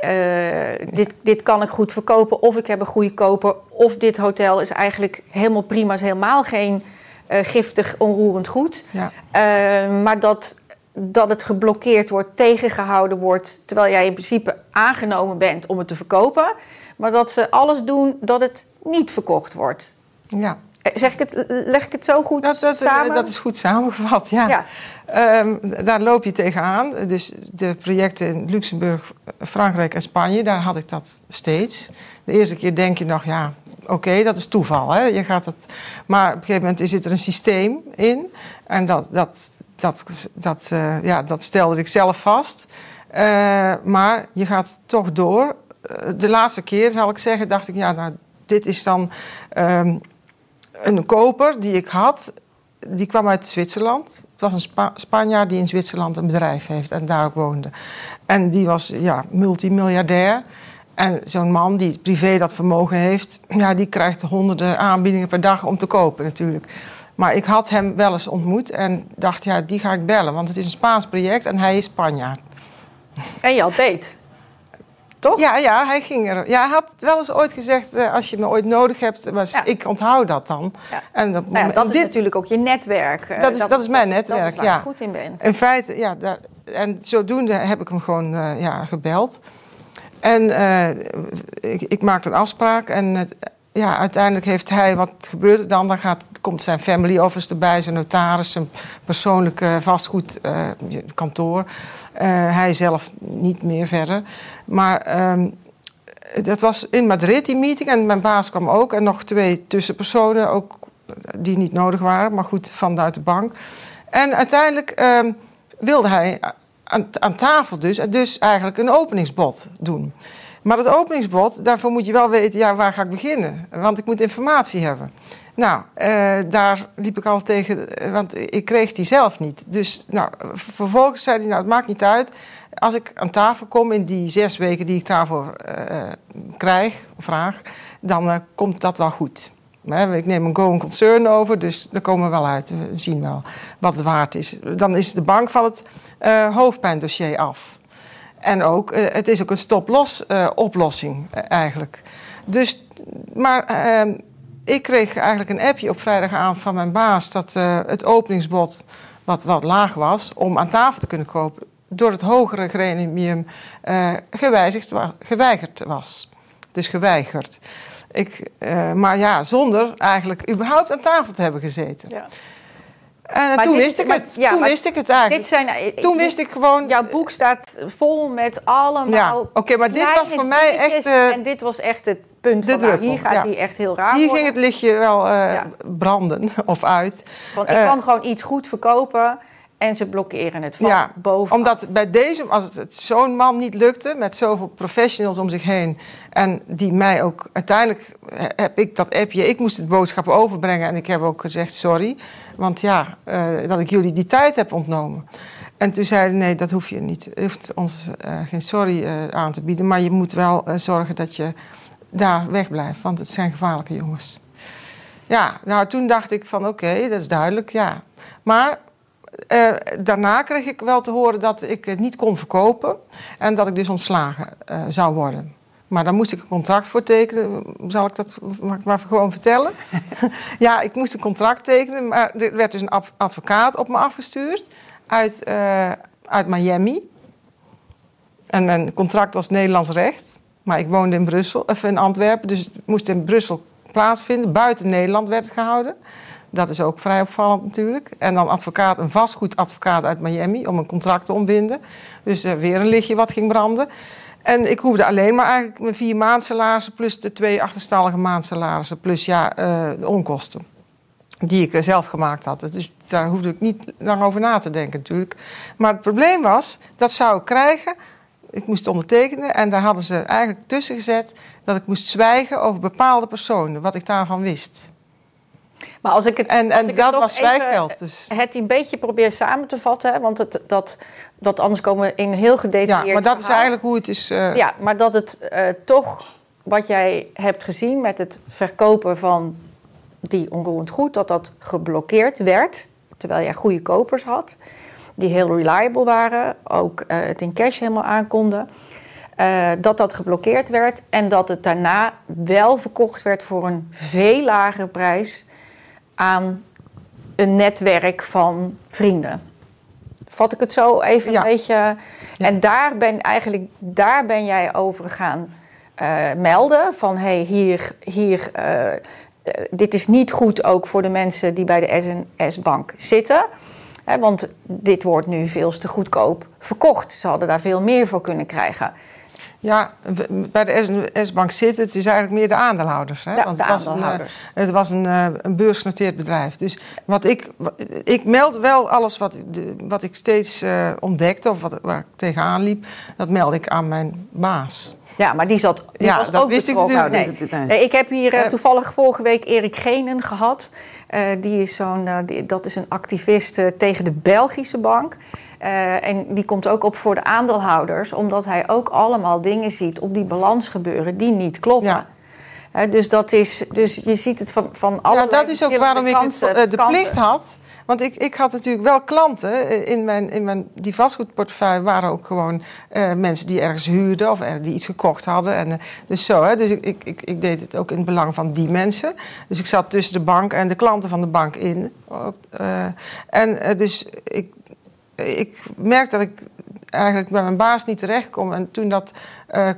eh, dit, dit kan ik goed verkopen, of ik heb een goede koper, of dit hotel is eigenlijk helemaal prima, is helemaal geen eh, giftig, onroerend goed. Ja. Eh, maar dat, dat het geblokkeerd wordt, tegengehouden wordt, terwijl jij in principe aangenomen bent om het te verkopen. Maar dat ze alles doen dat het niet verkocht wordt. Ja, Zeg ik het, leg ik het zo goed dat, dat, samen? dat is goed samengevat, ja. Ja. Ehm, daar loop je tegenaan. Dus de projecten in Luxemburg, Frankrijk en Spanje, daar had ik dat steeds. De eerste keer denk je nog, ja, oké, dat is toeval. Hè? Je gaat het, maar op een gegeven moment zit er een systeem in. En dat, dat, dat, dat, eh, ja, dat stelde ik zelf vast. Eh, maar je gaat toch door. Eh, de laatste keer, zal ik zeggen, dacht ik, ja, nou, dit is dan ehm, een koper die ik had. Die kwam uit Zwitserland. Het was een Spa Spanjaard die in Zwitserland een bedrijf heeft en daar ook woonde. En die was ja, multimiljardair. En zo'n man die privé dat vermogen heeft, ja, die krijgt honderden aanbiedingen per dag om te kopen natuurlijk. Maar ik had hem wel eens ontmoet en dacht, ja, die ga ik bellen. Want het is een Spaans project en hij is Spanjaard. En je had beet. Toch? Ja, ja, hij ging er. Ja, hij had wel eens ooit gezegd, eh, als je me ooit nodig hebt, was, Ja. ik onthoud dat dan. Ja. En dat, Nou ja, dat is dit, natuurlijk ook je netwerk. eh, Dat is- dat is mijn netwerk, Dat is waar ja. je goed in bent. In feite, ja, daar, en zodoende heb ik hem gewoon eh, ja, gebeld. En eh, ik, ik maakte een afspraak en eh, ja, uiteindelijk heeft hij, wat gebeurt er dan? Dan gaat, komt zijn family office erbij, zijn notaris, zijn persoonlijke vastgoedkantoor. Eh, hij zelf niet meer verder. Maar ehm, dat was in Madrid, die meeting, en mijn baas kwam ook. En nog twee tussenpersonen, ook die niet nodig waren, maar goed, vanuit de bank. En uiteindelijk ehm, wilde hij aan, aan tafel dus, dus eigenlijk een openingsbod doen. Maar dat openingsbod, daarvoor moet je wel weten, ja, waar ga ik beginnen? Want ik moet informatie hebben. Nou, eh, daar liep ik al tegen, eh, want ik kreeg die zelf niet. Dus nou, vervolgens zei hij, nou, het maakt niet uit. Als ik aan tafel kom in die zes weken die ik daarvoor eh, krijg, vraag, dan komt dat wel goed. Ik neem een going concern over, dus daar komen we wel uit. We zien wel wat het waard is. Dan is de bank van het hoofdpijndossier af. En ook, het is ook een stop-loss eh, oplossing eigenlijk. Dus, maar eh, ik kreeg eigenlijk een appje op vrijdagavond van mijn baas... dat eh, het openingsbod, wat wat laag was, om aan tafel te kunnen kopen... door het hogere gremium eh, gewijzigd, geweigerd was. Dus geweigerd. Ik, eh, maar ja, zonder eigenlijk überhaupt aan tafel te hebben gezeten. Ja. En Maar toen dit- wist ik maar- het. ja, toen wist ik het eigenlijk. Dit zijn, eh, toen wist ik gewoon. Jouw boek staat vol met allemaal. Ja, oké, maar dit was voor mij echt, eh, en dit was echt het punt. de van, nou, hier gaat ja. hij echt heel raar Hier worden. ging het lichtje wel eh, branden of uit. Van, ik eh, kan gewoon iets goed verkopen en ze blokkeren het van Ja, boven. Omdat bij deze, als het, het zo'n man niet lukte, met zoveel professionals om zich heen, en die mij ook uiteindelijk heb ik dat appje, ik moest het boodschap overbrengen en ik heb ook gezegd sorry, want ja, eh, dat ik jullie die tijd heb ontnomen. En toen zeiden nee, dat hoef je niet. Je hoeft ons eh, geen sorry eh, aan te bieden, maar je moet wel zorgen dat je daar wegblijft, want het zijn gevaarlijke jongens. Ja, nou toen dacht ik van oké, dat is duidelijk, ja. Maar eh, daarna kreeg ik wel te horen dat ik het niet kon verkopen en dat ik dus ontslagen eh, zou worden. Maar daar moest ik een contract voor tekenen. Zal ik dat maar gewoon vertellen? ja, ik moest een contract tekenen, maar er werd dus een advocaat op me afgestuurd uit, uh, uit Miami. En mijn contract was Nederlands recht. Maar ik woonde in Brussel, of in Antwerpen, dus het moest in Brussel plaatsvinden. Buiten Nederland werd het gehouden. Dat is ook vrij opvallend natuurlijk. En dan advocaat, een vastgoedadvocaat uit Miami om een contract te ontbinden. Dus uh, weer een lichtje wat ging branden. En ik hoefde alleen maar eigenlijk mijn vier maandsalarissen... plus de twee achterstallige maandsalarissen... plus ja, uh, de onkosten die ik zelf gemaakt had. Dus daar hoefde ik niet lang over na te denken natuurlijk. Maar het probleem was, dat zou ik krijgen... Ik moest ondertekenen en daar hadden ze eigenlijk tussen gezet... dat ik moest zwijgen over bepaalde personen, wat ik daarvan wist. Maar als ik het, en, en dat was zwijggeld. Dus. Het een beetje probeer samen te vatten, want het, dat, dat anders komen we in heel gedetailleerd. Ja, maar dat is eigenlijk hoe het is. Uh... Ja, maar dat het uh, toch wat jij hebt gezien met het verkopen van die onroerend goed, dat dat geblokkeerd werd, terwijl jij goede kopers had, die heel reliable waren, ook uh, het in cash helemaal aankonden. dat dat geblokkeerd werd en dat het daarna wel verkocht werd voor een veel lagere prijs aan een netwerk van vrienden. Vat ik het zo even een beetje. En daar ben, eigenlijk, daar ben jij over gaan uh, melden. Van hey, hier, hier, uh, dit is niet goed ook voor de mensen die bij de SNS-bank zitten. Hè, want dit wordt nu veel te goedkoop verkocht. Ze hadden daar veel meer voor kunnen krijgen. Ja, bij de S-bank zitten, het is eigenlijk meer de aandeelhouders. Hè? Ja, Want de het was, aandeelhouders. Een, het was een, een beursgenoteerd bedrijf. Dus wat ik, ik meld wel alles wat, wat ik steeds uh, ontdekte of wat, waar ik tegenaan liep, dat meld ik aan mijn baas. Ja, maar die zat die ja, was dat ook wist ik natuurlijk nee. niet. Nee, ik heb hier uh, toevallig vorige week Erik Genen gehad. Uh, die is zo'n, die, dat is een activist tegen de Belgische bank. Uh, en die komt ook op voor de aandeelhouders, omdat hij ook allemaal dingen ziet op die balans gebeuren die niet kloppen. Ja. Uh, dus, dat is, dus je ziet het van, van alle Ja, dat is ook waarom ik het, uh, de plicht had. Want ik, ik had natuurlijk wel klanten in mijn, in mijn die vastgoedportefeuille waren ook gewoon mensen die ergens huurden of die iets gekocht hadden. En, dus zo, hè. Dus ik, ik, ik, deed het ook in het belang van die mensen. Dus ik zat tussen de bank en de klanten van de bank in. en dus ik ik merk dat ik eigenlijk bij mijn baas niet terecht kom. En toen dat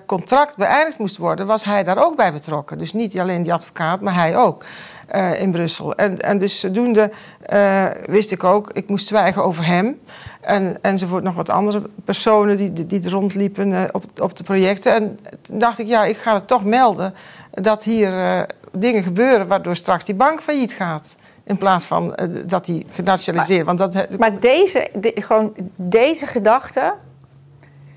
contract beëindigd moest worden, was hij daar ook bij betrokken. Dus niet alleen die advocaat, maar hij ook uh, in Brussel. En, en dus zodoende uh, wist ik ook, ik moest zwijgen over hem. En, enzovoort nog wat andere personen die, die, die rondliepen op, op de projecten. En toen dacht ik, ja, ik ga het toch melden dat hier dingen gebeuren waardoor straks die bank failliet gaat. In plaats van uh, dat die genationaliseerd. Maar, want dat, maar deze, de, gewoon deze gedachte.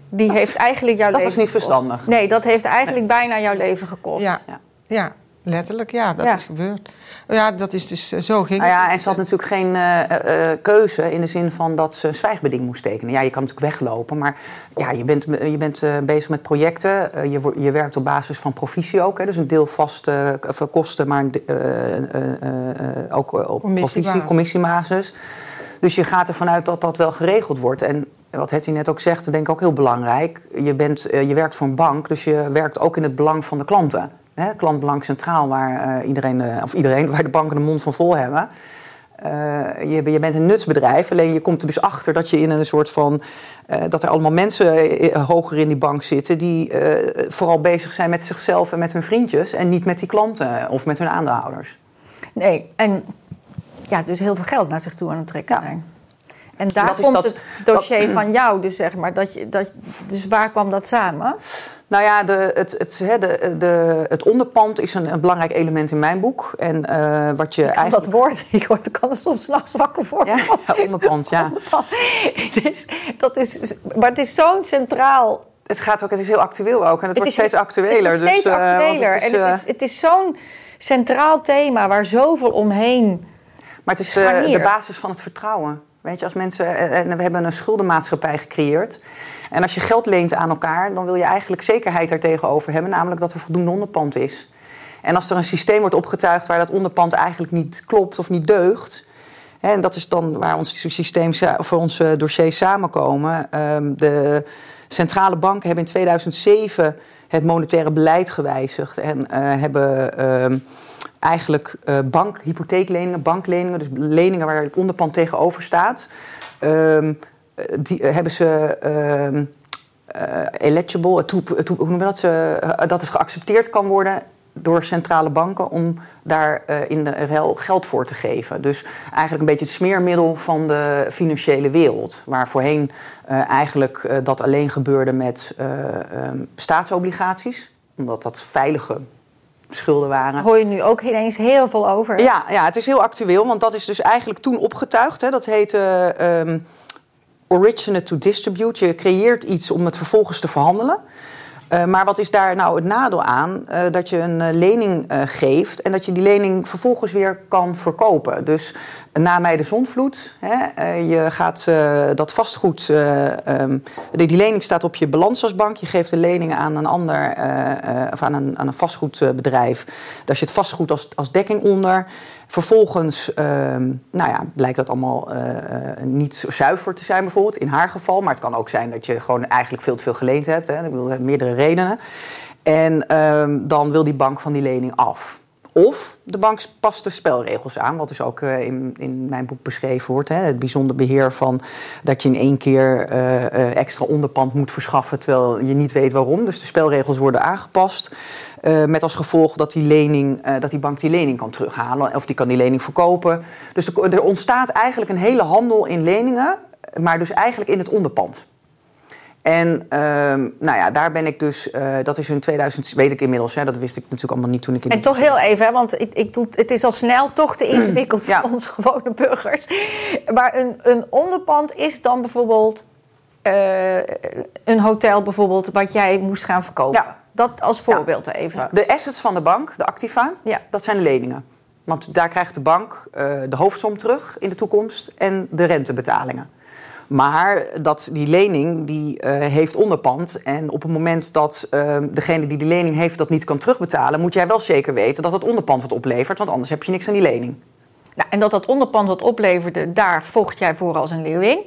Die dat, heeft eigenlijk jouw dat leven. was niet verstandig. Nee, dat heeft eigenlijk nee. bijna jouw leven gekost. Ja, ja. ja letterlijk, ja, dat ja. is gebeurd. Ja, dat is dus uh, zo ging nou ja, En ze had natuurlijk geen uh, uh, keuze in de zin van dat ze een zwijgbeding moest tekenen. Ja, je kan natuurlijk weglopen, maar ja, je bent, je bent bezig met projecten. je, je werkt op basis van provisie ook. Hè, dus een deel vaste kosten, maar ook op provisie, commissiebasis. Dus je gaat ervan uit dat dat wel geregeld wordt. En wat Hetty net ook zegt, denk ik ook heel belangrijk. Je, bent, je werkt voor een bank, dus je werkt ook in het belang van de klanten. Hè, klantbelang centraal, waar, uh, iedereen, uh, of iedereen, waar de banken de mond van vol hebben. Uh, je, je, bent een nutsbedrijf, alleen je komt er dus achter dat je in een soort van. dat er allemaal mensen hoger in die bank zitten. die vooral bezig zijn met zichzelf en met hun vriendjes. en niet met die klanten of met hun aandeelhouders. Nee, en ja, dus heel veel geld naar zich toe aan het trekken zijn. Ja. En daar dat komt dat, het dossier dat, van jou, dus zeg maar. Dat je, dat, dus waar kwam dat samen? Nou ja, de, het, het, de, de, het onderpand is een, een, belangrijk element in mijn boek. En uh, wat je eigenlijk... dat woord, ik word, ik kan er soms s'nachts wakker worden. Ja, ja, onderpand, ja. onderpand. Dus, dat is, maar het is zo'n centraal... Het gaat ook, het is heel actueel ook. En het, het wordt is, steeds actueler. Het wordt steeds dus, actueler. Uh, het is, en het is, het is zo'n centraal thema waar zoveel omheen Maar het is de, de basis van het vertrouwen. Weet je, als mensen, en we hebben een schuldenmaatschappij gecreëerd. En als je geld leent aan elkaar, dan wil je eigenlijk zekerheid daartegenover hebben, namelijk dat er voldoende onderpand is. En als er een systeem wordt opgetuigd waar dat onderpand eigenlijk niet klopt of niet deugt. Hè, en dat is dan waar ons systeem of onze dossiers samenkomen. Ehm, de centrale banken hebben in 2007 het monetaire beleid gewijzigd en uh, hebben ehm, eigenlijk uh, bank, hypotheekleningen, bankleningen, dus leningen waar het onderpand tegenover staat, ehm, die hebben ze uh, eligible, hoe noemen we dat, dat het geaccepteerd kan worden door centrale banken om daar in de RL geld voor te geven. Dus eigenlijk een beetje het smeermiddel van de financiële wereld. Waar voorheen eigenlijk dat alleen gebeurde met um, staatsobligaties, omdat dat veilige schulden waren. Hoor je nu ook ineens heel veel over? Ja, ja, het is heel actueel, want dat is dus eigenlijk toen opgetuigd. Hè. Dat heette um, originate to distribute. Je creëert iets om het vervolgens te verhandelen. Uh, maar wat is daar nou het nadeel aan? Uh, dat je een uh, lening geeft en dat je die lening vervolgens weer kan verkopen. Dus na mij de zonvloed, hè, je gaat dat vastgoed, um, die, lening staat op je balans. Je geeft de lening aan een ander, of aan een, aan een vastgoedbedrijf. Daar zit vastgoed als, als dekking onder. Vervolgens ehm, nou ja, blijkt dat allemaal uh, niet zo zuiver te zijn, bijvoorbeeld in haar geval. Maar het kan ook zijn dat je gewoon eigenlijk veel te veel geleend hebt. Hè. Ik bedoel, meerdere redenen. En um, dan wil die bank van die lening af. Of de bank past de spelregels aan, wat dus ook uh, in, in mijn boek beschreven wordt. Hè. Het bijzonder beheer van dat je in één keer uh, uh, extra onderpand moet verschaffen terwijl je niet weet waarom. Dus de spelregels worden aangepast. met als gevolg dat die, lening, dat die bank die lening kan terughalen of die kan die lening verkopen. Dus er, er ontstaat eigenlijk een hele handel in leningen, maar dus eigenlijk in het onderpand. En ehm, nou ja, daar ben ik dus, uh, dat is in 2000, weet ik inmiddels, hè, dat wist ik natuurlijk allemaal niet toen ik in En toch heel even, hè, want ik, ik doe, het is al snel toch te ingewikkeld ja. voor onze gewone burgers. Maar een, een onderpand is dan bijvoorbeeld uh, een hotel bijvoorbeeld wat jij moest gaan verkopen. Ja. Dat als voorbeeld ja. even. De assets van de bank, de activa, ja. dat zijn leningen. Want daar krijgt de bank uh, de hoofdsom terug in de toekomst en de rentebetalingen. Maar dat die lening die uh, heeft onderpand. En op het moment dat uh, degene die die lening heeft dat niet kan terugbetalen, moet jij wel zeker weten dat het onderpand wat oplevert. Want anders heb je niks aan die lening. Nou, en dat dat onderpand wat opleverde, daar vocht jij voor als een leerling.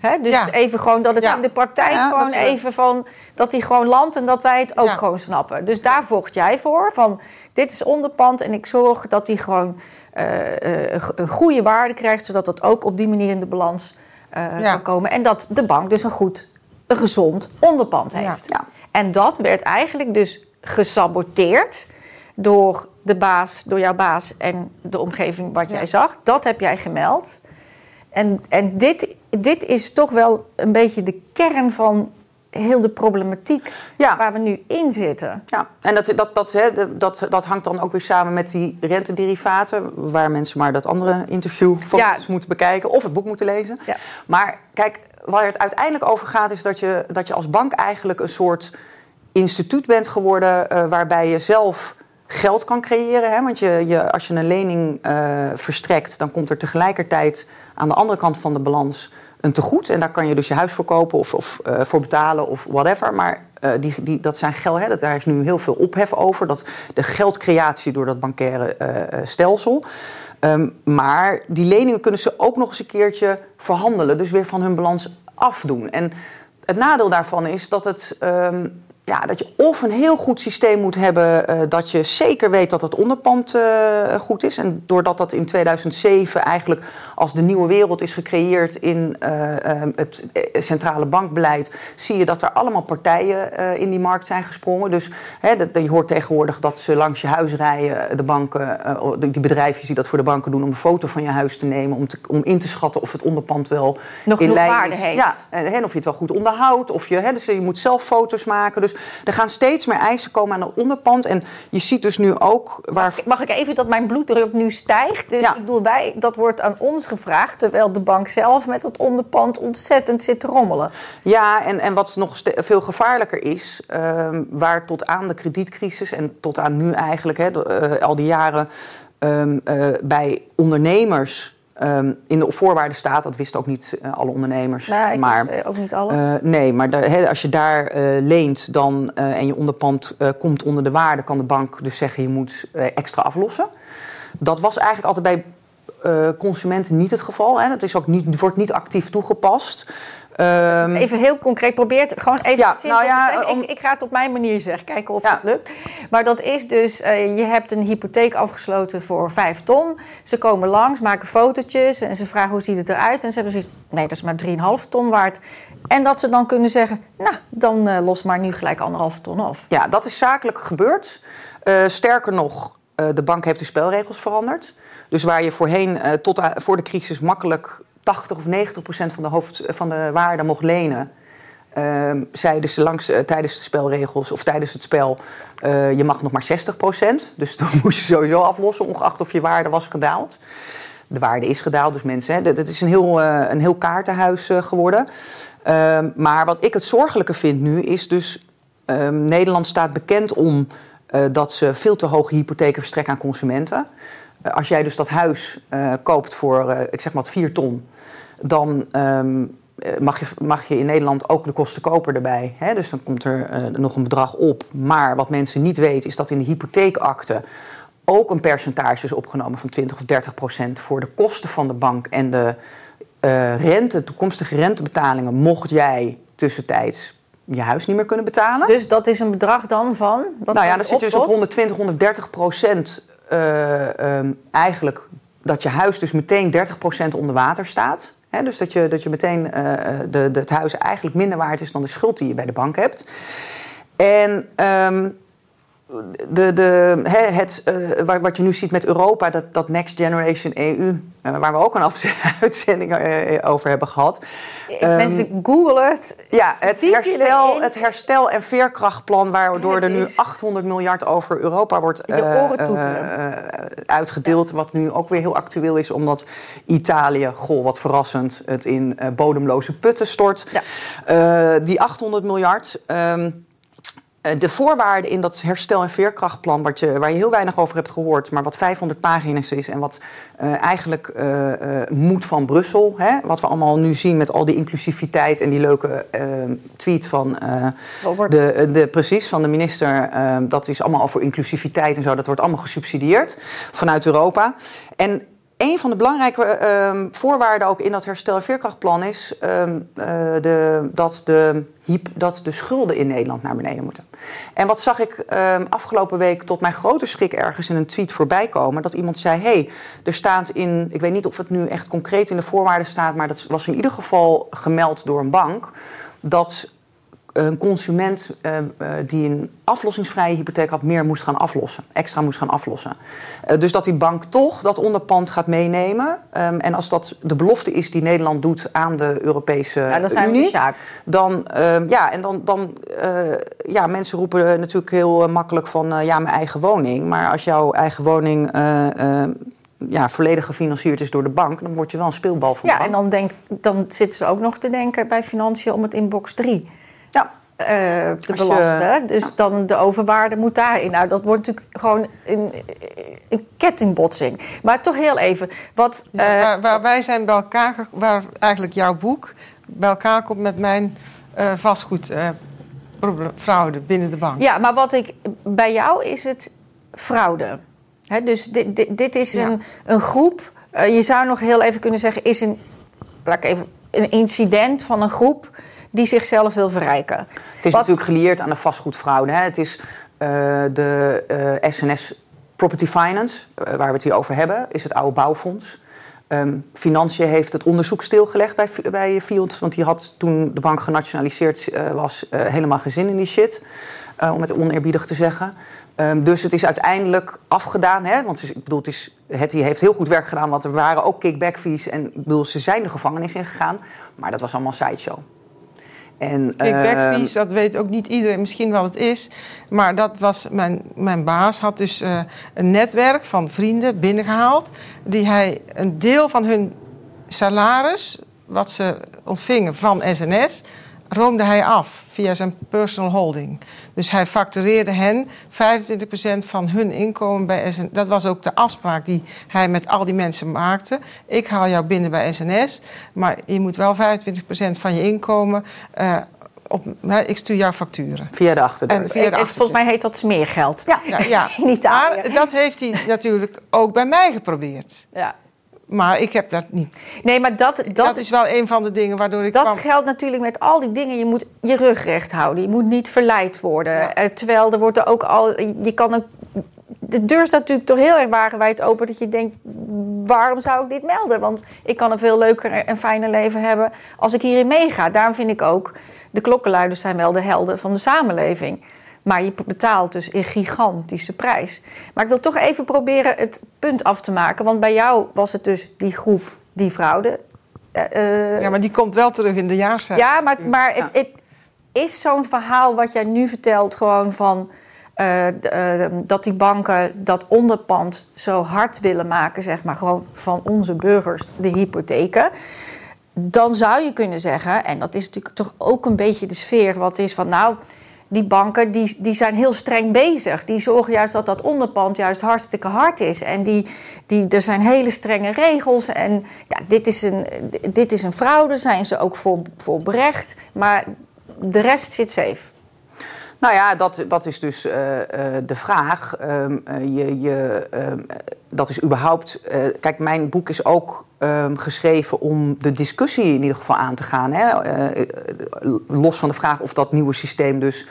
Ja. dus ja. even gewoon dat het ja. in de praktijk gewoon even van dat hij gewoon landt en dat wij het ook gewoon snappen. Dus daar vocht jij voor van dit is onderpand en ik zorg dat hij gewoon uh, een goede waarde krijgt, zodat dat ook op die manier in de balans uh, ja. kan komen. En dat de bank dus een goed, een gezond onderpand heeft. Ja. En dat werd eigenlijk dus gesaboteerd door de baas, door jouw baas en de omgeving wat jij zag. Dat heb jij gemeld. En, en dit, dit is toch wel een beetje de kern van heel de problematiek ja. waar we nu in zitten. Ja, en dat, dat, dat, hè, dat, dat hangt dan ook weer samen met die rentederivaten... waar mensen maar dat andere interview van ja. moeten bekijken... of het boek moeten lezen. Ja. Maar kijk, waar het uiteindelijk over gaat... is dat je, dat je als bank eigenlijk een soort instituut bent geworden... Uh, waarbij je zelf geld kan creëren. Hè? Want je, je, als je een lening uh, verstrekt... dan komt er tegelijkertijd aan de andere kant van de balans een tegoed. En daar kan je dus je huis voor kopen of, of uh, voor betalen of whatever. Maar uh, die, die, dat zijn geld, hè, dat, daar is nu heel veel ophef over. Dat de geldcreatie door dat bankaire uh, stelsel. Um, maar die leningen kunnen ze ook nog eens een keertje verhandelen. Dus weer van hun balans afdoen. En het nadeel daarvan is dat het um, ja, dat je of een heel goed systeem moet hebben uh, dat je zeker weet dat het onderpand uh, goed is. En doordat dat in 2007 eigenlijk als de nieuwe wereld is gecreëerd in uh, het centrale bankbeleid, zie je dat er allemaal partijen in die markt zijn gesprongen. Dus hè, dat, je hoort tegenwoordig dat ze langs je huis rijden, de banken, die bedrijfjes die dat voor de banken doen, om een foto van je huis te nemen, om, te, om in te schatten of het onderpand wel Nog in lijn is. Heeft. Ja, en, en of je het wel goed onderhoudt, of je, hè, dus je moet zelf foto's maken. Dus dus er gaan steeds meer eisen komen aan het onderpand. En je ziet dus nu ook waar. Mag ik even dat mijn bloeddruk nu stijgt? Dus ja. ik bedoel, wij, dat wordt aan ons gevraagd. Terwijl de bank zelf met het onderpand ontzettend zit te rommelen. Ja, en, en wat nog veel gevaarlijker is, uh, waar tot aan de kredietcrisis en tot aan nu eigenlijk, hè, uh, al die jaren uh, bij ondernemers. Ehm, in de voorwaarden staat, dat wisten ook niet eh, alle ondernemers. Nou, maar, wist, eh, ook niet alle. eh, nee, maar daar, als je daar leent dan, en je onderpand komt onder de waarde, kan de bank dus zeggen je moet extra aflossen. Dat was eigenlijk altijd bij eh, consumenten niet het geval. Hè. Dat is ook niet, wordt niet actief toegepast. Ehm, Even heel concreet, probeer het gewoon even Ja, nou ja, om- Ik, ik ga het op mijn manier zeggen, kijken of Ja. het lukt. Maar dat is dus, eh, je hebt een hypotheek afgesloten voor 5 ton. Ze komen langs, maken fotootjes en ze vragen hoe ziet het eruit. En ze hebben zoiets, nee, dat is maar 3,5 ton waard. En dat ze dan kunnen zeggen, nou, dan eh, los maar nu gelijk anderhalve ton af. Ja, dat is zakelijk gebeurd. Sterker nog, de bank heeft de spelregels veranderd. Dus waar je voorheen eh, tot voor de crisis makkelijk 80 of 90 procent van de, hoofd, van de waarde mocht lenen. ehm, zeiden ze langs, eh, tijdens de spelregels of tijdens het spel: eh, je mag nog maar 60 procent. Dus dan moest je sowieso aflossen, ongeacht of je waarde was gedaald. De waarde is gedaald, dus mensen, hè, dat is een heel, eh, een heel kaartenhuis eh, geworden. Ehm, maar wat ik het zorgelijke vind nu is dus Ehm, Nederland staat bekend om eh, dat ze veel te hoge hypotheken verstrekken aan consumenten. Eh, als jij dus dat huis eh, koopt voor, eh, ik zeg maar wat, 4 ton, dan ehm, eh, mag, je, mag je in Nederland ook de kosten koper erbij. Hè? Dus dan komt er eh, nog een bedrag op. Maar wat mensen niet weten is dat in de hypotheekakte ook een percentage is opgenomen van 20 of 30 procent voor de kosten van de bank en de eh, rente, toekomstige rentebetalingen, mocht jij tussentijds je huis niet meer kunnen betalen. Dus dat is een bedrag dan van... wat Nou ja, dan zit je dus op tot? 120, 130 procent eh, ehm, eigenlijk dat je huis dus meteen 30 procent onder water staat. Dus dat je, dat je meteen eh, de, de, het huis eigenlijk minder waard is dan de schuld die je bij de bank hebt. En ehm, de, de, het, eh, wat je nu ziet met Europa, dat, dat Next Generation EU, eh, waar we ook een uitzending eh, over hebben gehad. Ehm, Mensen googelen het. ja, het herstel, het herstel- en veerkrachtplan, waardoor er nu is- 800 miljard over Europa wordt uitgedeeld. Wat nu ook weer heel actueel is, omdat Italië, goh, wat verrassend, het in bodemloze putten stort. Ja. Die 800 miljard. ehm, eh, de voorwaarden in dat herstel- en veerkrachtplan, wat je, waar je heel weinig over hebt gehoord, maar wat 500 pagina's is en wat eh, eigenlijk eh, eh, moet van Brussel. Hè? Wat we allemaal nu zien met al die inclusiviteit en die leuke eh, tweet van, eh, de, de, precies, van de minister. eh, dat is allemaal over inclusiviteit en zo. Dat wordt allemaal gesubsidieerd vanuit Europa. En een van de belangrijke ehm, voorwaarden ook in dat herstel- en veerkrachtplan is ehm, eh, de, dat, de, dat de schulden in Nederland naar beneden moeten. En wat zag ik ehm, afgelopen week tot mijn grote schrik ergens in een tweet voorbij komen? Dat iemand zei: hey, er staat in, ik weet niet of het nu echt concreet in de voorwaarden staat, maar dat was in ieder geval gemeld door een bank. Dat een consument eh, eh, die een aflossingsvrije hypotheek had, meer moest gaan aflossen. Extra moest gaan aflossen. Eh, dus dat die bank toch dat onderpand gaat meenemen. Ehm, en als dat de belofte is die Nederland doet aan de Europese Ja, zijn Unie. Dan, ehm, ja, en dan, dan ja, mensen roepen natuurlijk heel makkelijk van ja, mijn eigen woning. Maar als jouw eigen woning eh, eh, ja, volledig gefinancierd is door de bank, dan word je wel een speelbal van de Ja, en dan, denk, dan zitten ze ook nog te denken bij financiën om het in box 3 Ja, eh, te je- belasten. Dus dan de overwaarde moet daarin. Nou, dat wordt natuurlijk gewoon een, een kettingbotsing. Maar toch heel even. Wat, Ja, eh, waar, waar wij zijn bij elkaar, waar eigenlijk jouw boek bij elkaar komt met mijn vastgoed eh, proble- fraude binnen de bank. Ja, maar wat ik bij jou is het fraude. Hè, dus dit, dit, dit is Ja. een, een groep. je zou nog heel even kunnen zeggen, is een, laat ik even, een incident van een groep die zichzelf wil verrijken. Het is Wat- natuurlijk gelieerd aan de vastgoedfraude. Hè. Het is eh, de eh, SNS Property Finance, eh, waar we het hier over hebben, is het oude bouwfonds. Ehm Financiën heeft het onderzoek stilgelegd bij, bij Field, want die had toen de bank genationaliseerd eh, was eh, helemaal geen zin in die shit. eh, om het oneerbiedig te zeggen. Ehm, dus het is uiteindelijk afgedaan. Hè? Want ik bedoel, het is, Hetty heeft heel goed werk gedaan, want er waren ook kickback fees. En ik bedoel, ze zijn de gevangenis ingegaan. Maar dat was allemaal sideshow. En, Kickback ehm, fees, dat weet ook niet iedereen misschien wat het is. Maar dat was mijn, mijn baas had dus eh, een netwerk van vrienden binnengehaald. Die hij een deel van hun salaris, wat ze ontvingen van SNS, roomde hij af via zijn personal holding. Dus hij factureerde hen 25% van hun inkomen bij SNS. Dat was ook de afspraak die hij met al die mensen maakte. Ik haal jou binnen bij SNS, maar je moet wel 25% van je inkomen. Uh, op, ik stuur jouw facturen. Via de achterdeur. En via de achterdeur. Volgens mij heet dat smeergeld. Ja, ja, ja. Niet maar dat heeft hij natuurlijk ook bij mij geprobeerd. Ja. Maar ik heb dat niet. Nee, maar dat, dat, dat is wel een van de dingen waardoor ik. Dat geldt natuurlijk met al die dingen. Je moet je rug recht houden. Je moet niet verleid worden. Ja. Eh, terwijl er wordt er ook al. Je kan ook. De deur staat natuurlijk toch heel erg wagenwijd open dat je denkt: waarom zou ik dit melden? Want ik kan een veel leuker en fijner leven hebben als ik hierin meega. Daarom vind ik ook. De klokkenluiders zijn wel de helden van de samenleving. Maar je betaalt dus een gigantische prijs. Maar ik wil toch even proberen het punt af te maken. Want bij jou was het dus die groep, die fraude. Uh, ja, maar die komt wel terug in de jaarcijfers. Ja, maar, maar het, het is zo'n verhaal wat jij nu vertelt gewoon van... Uh, uh, dat die banken dat onderpand zo hard willen maken, zeg maar, gewoon van onze burgers, de hypotheken. Dan zou je kunnen zeggen, en dat is natuurlijk toch ook een beetje de sfeer, wat is van nou die banken die, die zijn heel streng bezig. Die zorgen juist dat dat onderpand juist hartstikke hard is. En die, die, er zijn hele strenge regels. En ja, dit, is een, dit is een fraude, zijn ze ook voor, voor berecht. Maar de rest zit safe. Nou ja, dat, dat is dus uh, uh, de vraag. Uh, je, je, ehm, dat is überhaupt. Eh, kijk, mijn boek is ook ehm, geschreven om de discussie in ieder geval aan te gaan. Hè? los van de vraag of dat nieuwe systeem dus.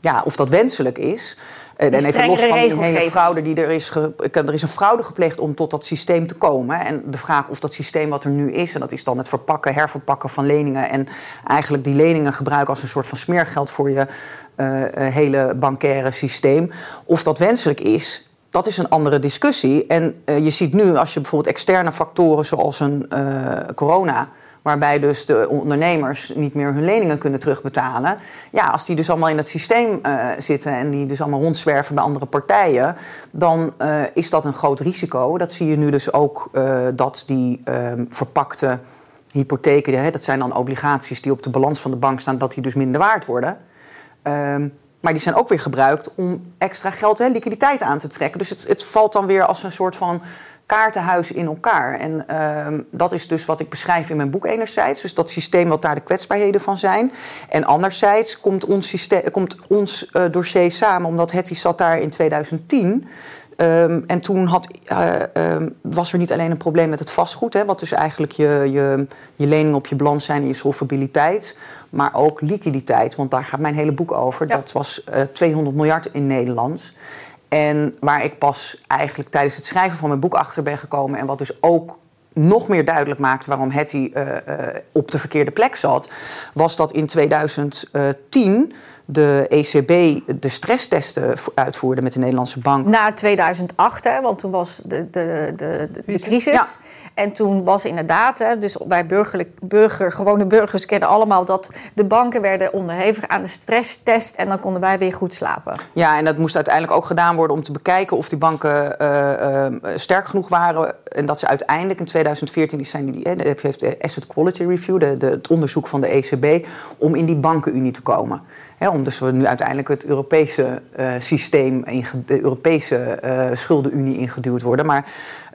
ja, of dat wenselijk is. En, en even los van die hele fraude die er is. er is een fraude gepleegd om tot dat systeem te komen. En de vraag of dat systeem wat er nu is, en dat is dan het verpakken, herverpakken van leningen. En eigenlijk die leningen gebruiken als een soort van smeergeld voor je uh, hele bankaire systeem. Of dat wenselijk is, dat is een andere discussie. En uh, je ziet nu, als je bijvoorbeeld externe factoren zoals een corona waarbij dus de ondernemers niet meer hun leningen kunnen terugbetalen. Ja, als die dus allemaal in het systeem uh, zitten en die dus allemaal rondzwerven bij andere partijen, dan uh, is dat een groot risico. Dat zie je nu dus ook uh, dat die ehm, verpakte hypotheken, hè, dat zijn dan obligaties die op de balans van de bank staan, dat die dus minder waard worden. Um, maar die zijn ook weer gebruikt om extra geld liquiditeit aan te trekken. Dus het, het valt dan weer als een soort van kaartenhuis in elkaar. En uh, dat is dus wat ik beschrijf in mijn boek enerzijds. Dus dat systeem wat daar de kwetsbaarheden van zijn. En anderzijds komt ons, systeem, komt ons uh, dossier samen, omdat Hetty zat daar in 2010... Um, en toen had, uh, um, was er niet alleen een probleem met het vastgoed, hè, wat dus eigenlijk je, je, je leningen op je balans zijn en je solvabiliteit, maar ook liquiditeit, want daar gaat mijn hele boek over. Ja. Dat was uh, 200 miljard in Nederland. En waar ik pas eigenlijk tijdens het schrijven van mijn boek achter ben gekomen. En wat dus ook nog meer duidelijk maakte waarom Hetty uh, uh, op de verkeerde plek zat. Was dat in 2010 de ECB de stresstesten uitvoerde met de Nederlandse bank. Na 2008, hè, want toen was de, de, de, de, de crisis. Ja. En toen was inderdaad, hè, dus wij burgerlijk, burger, gewone burgers kennen allemaal dat de banken werden onderhevig aan de stresstest en dan konden wij weer goed slapen. Ja, en dat moest uiteindelijk ook gedaan worden om te bekijken of die banken uh, uh, sterk genoeg waren. En dat ze uiteindelijk in 2014, die zijn die, heeft de Asset Quality Review, de, het onderzoek van de ECB, om in die bankenunie te komen. He, om dus we nu uiteindelijk het Europese uh, systeem, de Europese uh, schuldenunie ingeduwd worden. Maar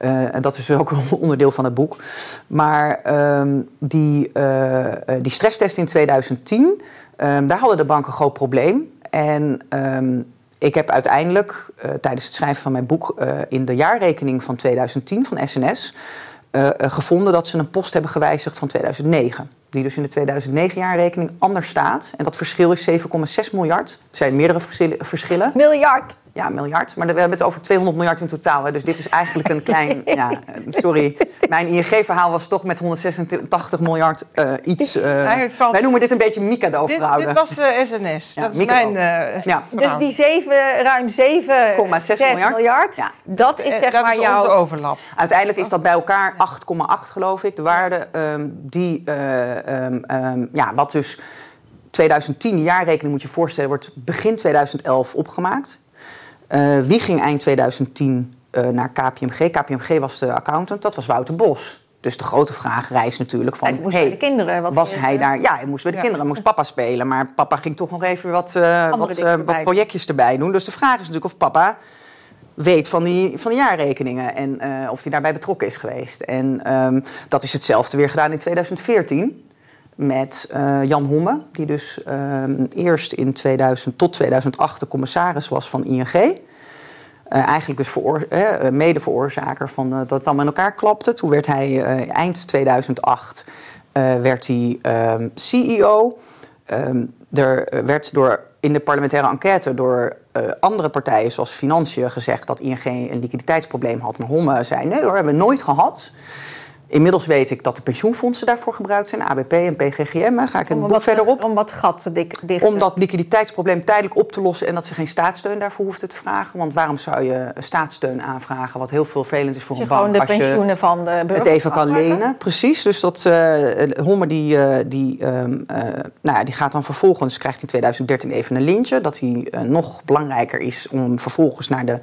uh, dat is ook een onderdeel van het boek. Maar um, die, die stresstest in 2010, um, ehm, daar hadden de banken een groot probleem. En um, ik heb uiteindelijk tijdens het schrijven van mijn boek in de jaarrekening van 2010 van SNS gevonden dat ze een post hebben gewijzigd van 2009 die dus in de 2009-jaarrekening anders staat. En dat verschil is 7,6 miljard. Er zijn meerdere verschillen. Miljard. Ja, miljard. Maar we hebben het over 200 miljard in totaal. Hè. Dus dit is eigenlijk een klein... ja, sorry, mijn ING-verhaal was toch met 186 miljard uh, iets... Uh, wij noemen dit een beetje Mikado-fraude. Dit, dit was uh, SNS. Ja, dat is mijn ja. Dus die 7, ruim 7,6 miljard, miljard ja. dat is zeg dat maar is jouw... overlap. Uiteindelijk is dat bij elkaar 8,8 geloof ik. De waarde um, die... Um, um, ja, wat dus... 2010, de jaarrekening moet je voorstellen, wordt begin 2011 opgemaakt. Uh, wie ging eind 2010 uh, naar KPMG? KPMG was de accountant, dat was Wouter Bos. Dus de grote vraag rijst natuurlijk van... Hij moest hey, bij de kinderen wat was hij daar? Ja, hij moest bij de Ja. kinderen. Hij moest papa spelen. Maar papa ging toch nog even wat, eh, wat, eh, wat projectjes erbij doen. Dus de vraag is natuurlijk of papa weet van die, van de jaarrekeningen en eh, of hij daarbij betrokken is geweest. En ehm, dat is hetzelfde weer gedaan in 2014 met eh, Jan Homme, die dus ehm, eerst in 2000 tot 2008 de commissaris was van ING. Eh, eigenlijk dus veroor, eh, mede veroorzaker van dat het allemaal in elkaar klapte. Toen werd hij eind 2008 eh, werd hij ehm, CEO. Ehm, er werd door, in de parlementaire enquête door andere partijen zoals Financiën gezegd dat ING een liquiditeitsprobleem had. Maar Homme zei nee hoor, hebben we nooit gehad. Inmiddels weet ik dat de pensioenfondsen daarvoor gebruikt zijn, ABP en PGGM. Ga ik het boek wat, verderop. om wat gat te dik, dichten. Om dat liquiditeitsprobleem tijdelijk op te lossen en dat ze geen staatssteun daarvoor hoefden te vragen. Want waarom zou je een staatssteun aanvragen, wat heel veel vervelend is voor Als je een bank? gewoon de pensioenen van de burgers het even kan lenen. Precies, dus dat eh Homme die, eh, die, eh, nou ja, die gaat dan vervolgens, krijgt in 2013 even een lintje. Dat hij nog belangrijker is om vervolgens naar de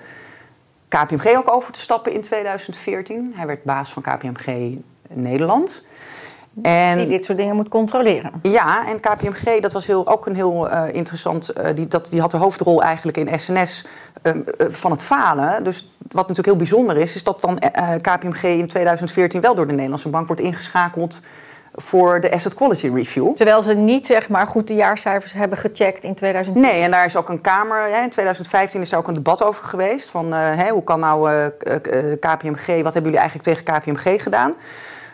KPMG ook over te stappen in 2014. Hij werd baas van KPMG Nederland. En Die dit soort dingen moet controleren. ja, en KPMG, dat was heel, ook een heel eh, interessant. eh, die, dat, die had de hoofdrol eigenlijk in SNS eh, van het falen. Dus wat natuurlijk heel bijzonder is, is dat dan KPMG in 2014 wel door de Nederlandse bank wordt ingeschakeld voor de Asset Quality Review. Terwijl ze niet zeg maar, goed de jaarcijfers hebben gecheckt in 2010. Nee, en daar is ook een Kamer. Hè, in 2015 is daar ook een debat over geweest. Van eh, hoe kan nou eh, eh, KPMG, wat hebben jullie eigenlijk tegen KPMG gedaan?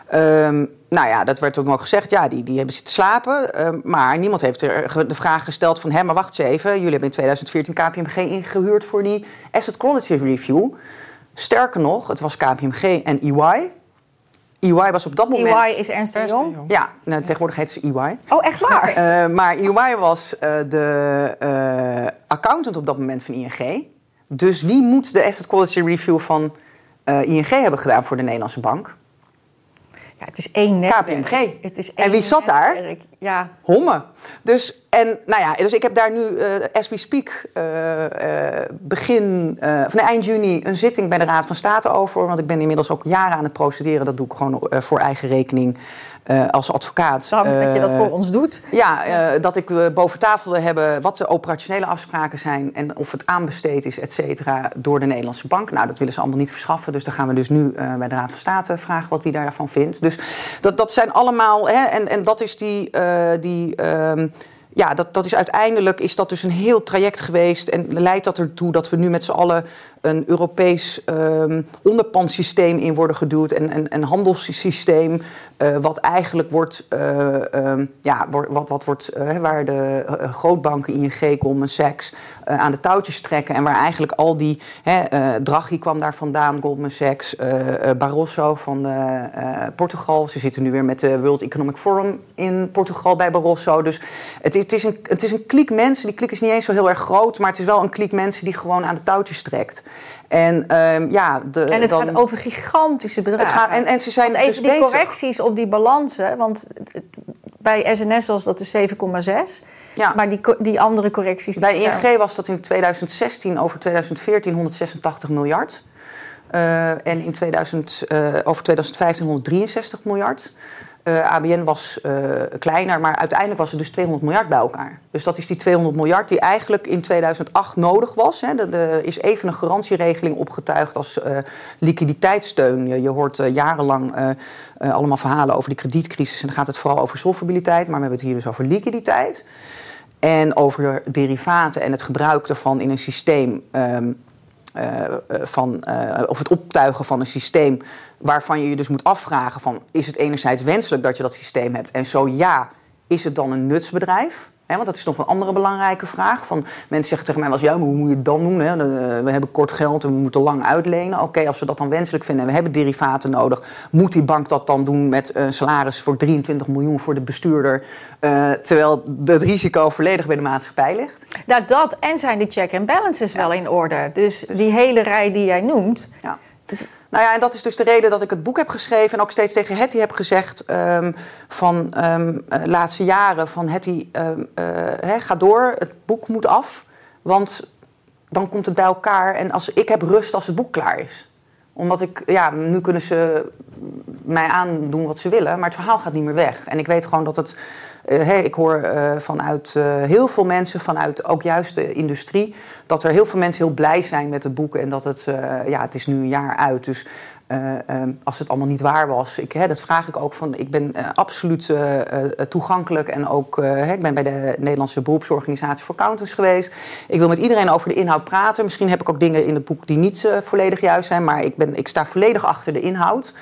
Ehm, nou ja, dat werd ook nog gezegd. Ja, die, die hebben zitten slapen. Ehm, maar niemand heeft er de vraag gesteld van... hé, maar wacht eens even. Jullie hebben in 2014 KPMG ingehuurd voor die Asset Quality Review. Sterker nog, het was KPMG en EY. EY was op dat moment... EY is Ernst Jong. Jong. Ja, nou, tegenwoordig heet ze EY. Oh, echt waar? Eh, maar EY was eh, de eh, accountant op dat moment van ING. Dus wie moet de Asset Quality Review van eh, ING hebben gedaan voor de Nederlandse bank? Ja, het is één netwerk. KPMG. Het is En één wie zat daar? Ja, Homme. Dus, en, nou ja, dus ik heb daar nu, eh as we speak, eh, eh, begin, eh, van eind juni een zitting bij de Raad van State over. Want ik ben inmiddels ook jaren aan het procederen. Dat doe ik gewoon voor eigen rekening eh, als advocaat. dank dat je dat Eh, voor ons doet. Ja, eh, dat ik boven tafel wil hebben wat de operationele afspraken zijn en of het aanbesteed is, et cetera, door de Nederlandse bank. Nou, dat willen ze allemaal niet verschaffen. Dus dan gaan we dus nu bij de Raad van State vragen wat hij daarvan vindt. Dus dat, dat zijn allemaal, hè, en, en dat is die. die ehm, ja, dat, dat is uiteindelijk is dat dus een heel traject geweest. En leidt dat ertoe dat we nu met z'n allen een Europees ehm onderpandsysteem in worden geduwd. En een, handelssysteem. eh, wat eigenlijk wordt, eh, ehm, ja, wat, wat wordt, eh, waar de grootbanken, ING, Goldman Sachs, aan de touwtjes trekken. En waar eigenlijk al die, hè, Draghi kwam daar vandaan, Goldman Sachs, Barroso van Portugal. Ze zitten nu weer met de World Economic Forum in Portugal bij Barroso. Dus het is, het is, een, het is een kliek mensen. Die kliek is niet eens zo heel erg groot, maar het is wel een kliek mensen die gewoon aan de touwtjes trekt. En ehm, ja, de, En het dan- gaat over gigantische bedragen. het gaat, en, en ze zijn Want even dus die bezig. correcties op die balansen. Want het- het- bij SNS was dat dus 7,6. Ja. Maar die, die andere correcties... Bij ING was dat in 2016 over 2014 186 miljard. Eh, en in 2000, eh, over 2015 163 miljard. Eh, ABN was eh, kleiner, maar uiteindelijk was het dus 200 miljard bij elkaar. Dus dat is die 200 miljard die eigenlijk in 2008 nodig was. Hè. Er- Er is even een garantieregeling opgetuigd als eh, liquiditeitssteun. Je, hoort jarenlang allemaal verhalen over die kredietcrisis. En dan gaat het vooral over solvabiliteit, maar we hebben het hier dus over liquiditeit. En over derivaten en het gebruik daarvan in een systeem. ehm, eh, eh, van, of het optuigen van een systeem waarvan je je dus moet afvragen van... is het enerzijds wenselijk dat je dat systeem hebt? En zo ja, is het dan een nutsbedrijf? Want dat is nog een andere belangrijke vraag. Van, mensen zeggen tegen mij wel eens, ja, maar hoe moet je het dan doen? De- We hebben kort geld en we moeten lang uitlenen. Oké, als we dat dan wenselijk vinden en we hebben derivaten nodig... moet die bank dat dan doen met een salaris voor 23 miljoen voor de bestuurder... eh, terwijl het risico volledig bij de maatschappij ligt? Nou, dat en zijn de check and balances wel in orde. Dus die hele rij die jij noemt... Ja. Nou ja, en dat is dus de reden dat ik het boek heb geschreven en ook steeds tegen Hetty heb gezegd ehm, van eh, laatste jaren van Hetty, ehm, eh, ga door, het boek moet af, want dan komt het bij elkaar en als, ik heb rust als het boek klaar is. Omdat ik, ja, nu kunnen ze mij aandoen wat ze willen, maar het verhaal gaat niet meer weg. En ik weet gewoon dat het. Uh, ik hoor uh, vanuit uh, heel veel mensen, vanuit ook juist de industrie, dat er heel veel mensen heel blij zijn met het boek en dat het, ja, het is nu een jaar uit. Dus um, als het allemaal niet waar was. Ik, hè, dat vraag ik ook van. Ik ben uh, absoluut uh, toegankelijk en ook. Hè, ik ben bij de Nederlandse beroepsorganisatie voor accountants geweest. Ik wil met iedereen over de inhoud praten. Misschien heb ik ook dingen in het boek die niet volledig juist zijn, maar ik, ben, ik sta volledig achter de inhoud.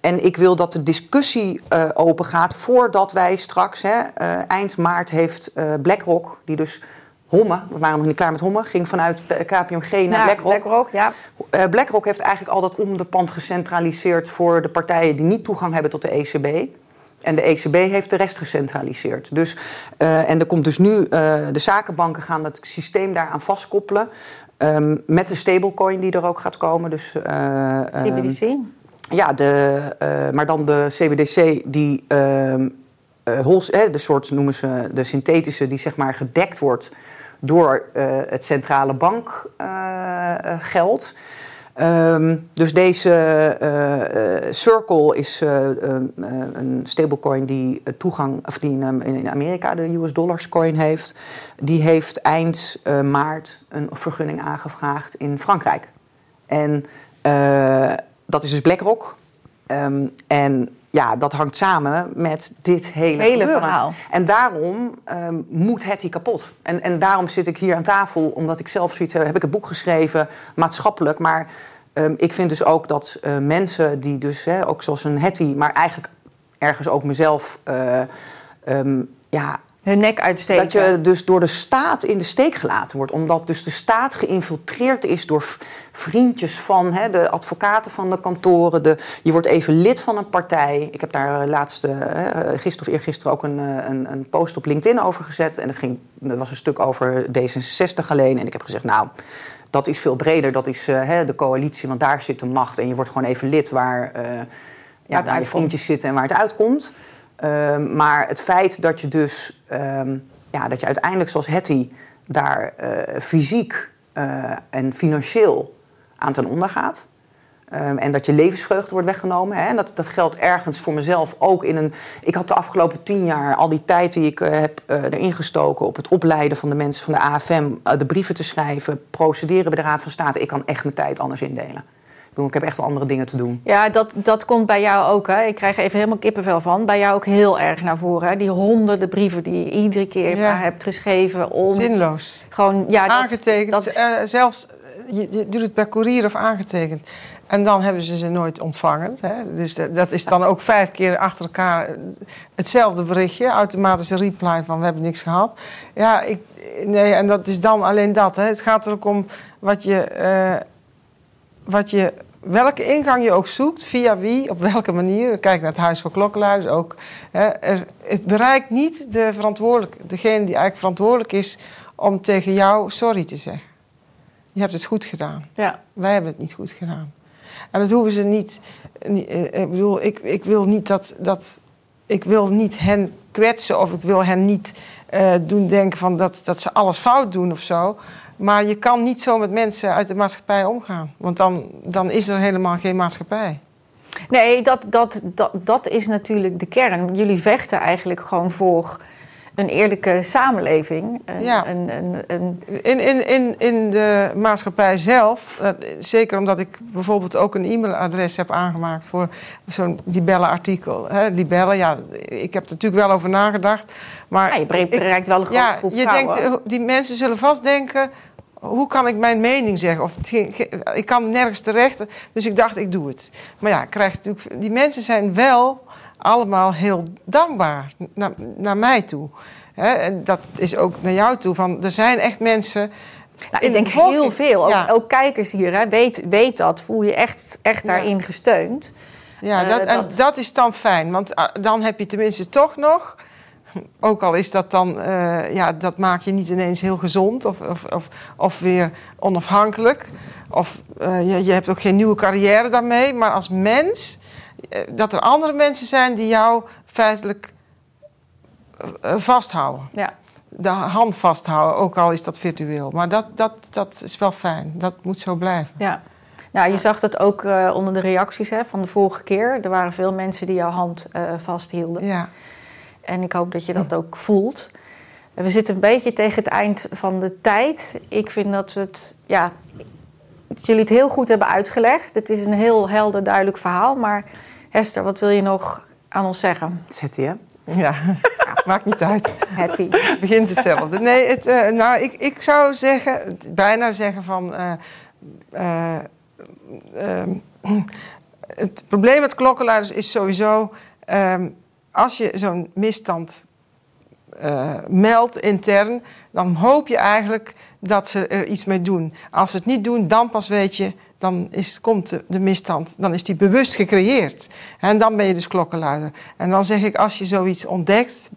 En ik wil dat de discussie open gaat voordat wij straks, hè, eind maart heeft BlackRock, die dus Homme, we waren nog niet klaar met Homme, ging vanuit KPMG naar ja, BlackRock. BlackRock ja. Uh, BlackRock heeft eigenlijk al dat onderpand gecentraliseerd voor de partijen die niet toegang hebben tot de ECB. En de ECB heeft de rest gecentraliseerd. Dus, uh, en er komt dus nu, uh, de zakenbanken gaan dat systeem daaraan vastkoppelen. Um, met de stablecoin die er ook gaat komen. Dus, CBDC? Um, ja, de, maar dan de CBDC die hols, de soort noemen ze de synthetische, die zeg maar gedekt wordt door uh, het centrale bankgeld. Uh, um, dus deze Circle is een stablecoin die toegang, of die in, Amerika de US dollars coin heeft. Die heeft eind maart een vergunning aangevraagd in Frankrijk. En dat is dus BlackRock. Um, en ja, dat hangt samen met dit hele, hele verhaal. En daarom um, moet Hetty kapot. En, en daarom zit ik hier aan tafel, omdat ik zelf zoiets heb. Heb ik een boek geschreven, maatschappelijk. Maar um, ik vind dus ook dat uh, mensen die dus, hè, ook zoals een Hetty, maar eigenlijk ergens ook mezelf, uh, um, ja, hun nek uitsteken. Dat je dus door de staat in de steek gelaten wordt. Omdat dus de staat geïnfiltreerd is door vriendjes van hè, de advocaten van de kantoren. De, je wordt even lid van een partij. Ik heb daar laatst, uh, gisteren of eergisteren ook een, een, een, post op LinkedIn over gezet. En het, ging, dat was een stuk over D66 alleen. En ik heb gezegd, nou, dat is veel breder. Dat is hè, de coalitie, want daar zit de macht. En je wordt gewoon even lid waar, uh, ja, waar je vriendjes zitten en waar het uitkomt. Uh, maar het feit dat je dus um, ja, dat je uiteindelijk zoals Hetty daar uh, fysiek uh, en financieel aan ten onder gaat. Um, en dat je levensvreugde wordt weggenomen. Hè? Dat, dat geldt ergens voor mezelf ook in een. Ik had de afgelopen tien jaar al die tijd die ik uh, heb erin gestoken op het opleiden van de mensen van de AFM, de brieven te schrijven, procederen bij de Raad van State. Ik kan echt mijn tijd anders indelen. Ik heb echt wel andere dingen te doen. Ja, dat, dat komt bij jou ook. Hè? Ik krijg even helemaal kippenvel van. Bij jou ook heel erg naar voren. Hè? Die honderden brieven die je iedere keer ja. hebt geschreven. Om Zinloos. Gewoon, ja, dat, aangetekend. Dat, uh, zelfs, je, je, doet het per koerier of aangetekend. En dan hebben ze ze nooit ontvangen. Hè? Dus dat, dat, is dan ook vijf keer achter elkaar hetzelfde berichtje. Automatische reply van we hebben niks gehad. Ja, ik, nee, en dat is dan alleen dat. Hè? Het gaat er ook om wat je... Uh, wat je, welke ingang je ook zoekt, via wie, op welke manier. Kijk naar het Huis voor Klokkenluiders ook. Hè, er, het bereikt niet de verantwoordelijk, degene die eigenlijk verantwoordelijk is om tegen jou sorry te zeggen. Je hebt het goed gedaan. Ja. Wij hebben het niet goed gedaan. En dat hoeven ze niet. niet ik bedoel, ik, ik wil niet dat, dat. Ik wil niet hen kwetsen of ik wil hen niet uh, doen denken van dat, dat ze alles fout doen of zo. Maar je kan niet zo met mensen uit de maatschappij omgaan. Want dan, dan is er helemaal geen maatschappij. Nee, dat, dat, dat, dat is natuurlijk de kern. Jullie vechten eigenlijk gewoon voor een eerlijke samenleving. Een, ja. Een, een, een... In, in, in, in de maatschappij zelf, zeker omdat ik bijvoorbeeld ook een e-mailadres heb aangemaakt voor zo'n Libelle-artikel. Libelle, ja, ik heb er natuurlijk wel over nagedacht. Maar ja, je bereikt wel een grote ja, groep je vrouwen. denkt, die mensen zullen vast denken hoe kan ik mijn mening zeggen? Of ik kan nergens terecht. Dus ik dacht, ik doe het. Maar ja, krijg natuurlijk, die mensen zijn wel allemaal heel dankbaar naar, naar mij toe. en dat is ook naar jou toe. Van, er zijn echt mensen. Nou, ik denk heel veel. Ja. Ook, ook, kijkers hier, hè, weet, weet dat. Voel je echt, echt daarin ja. gesteund. Ja, dat, uh, dat... en dat is dan fijn. Want uh, dan heb je tenminste toch nog ook al is dat dan, uh, ja, dat maak je niet ineens heel gezond of, of, of, of weer onafhankelijk. Of uh, je, je hebt ook geen nieuwe carrière daarmee. Maar als mens, dat er andere mensen zijn die jou feitelijk vasthouden. Ja. De hand vasthouden, ook al is dat virtueel. Maar dat, dat, dat is wel fijn. Dat moet zo blijven. Ja. Nou, je zag dat ook uh, onder de reacties hè, van de vorige keer. Er waren veel mensen die jouw hand uh, vasthielden. Ja. En ik hoop dat je dat ook voelt. We zitten een beetje tegen het eind van de tijd. Ik vind dat, we het, ja, dat jullie het heel goed hebben uitgelegd. Het is een heel helder, duidelijk verhaal. Maar Hester, wat wil je nog aan ons zeggen? Zet hè? Ja, maakt niet uit. Hetty. Begint hetzelfde. Nee, het, uh, nou, ik, ik zou zeggen, bijna zeggen van... Uh, uh, het probleem met klokkenluiders is sowieso... Um, als je zo'n misstand meldt intern... dan hoop je eigenlijk dat ze er iets mee doen. Als ze het niet doen, dan pas weet je dan is, komt de, de, misstand, dan is die bewust gecreëerd. En dan ben je dus klokkenluider. En dan zeg ik, als je zoiets ontdekt,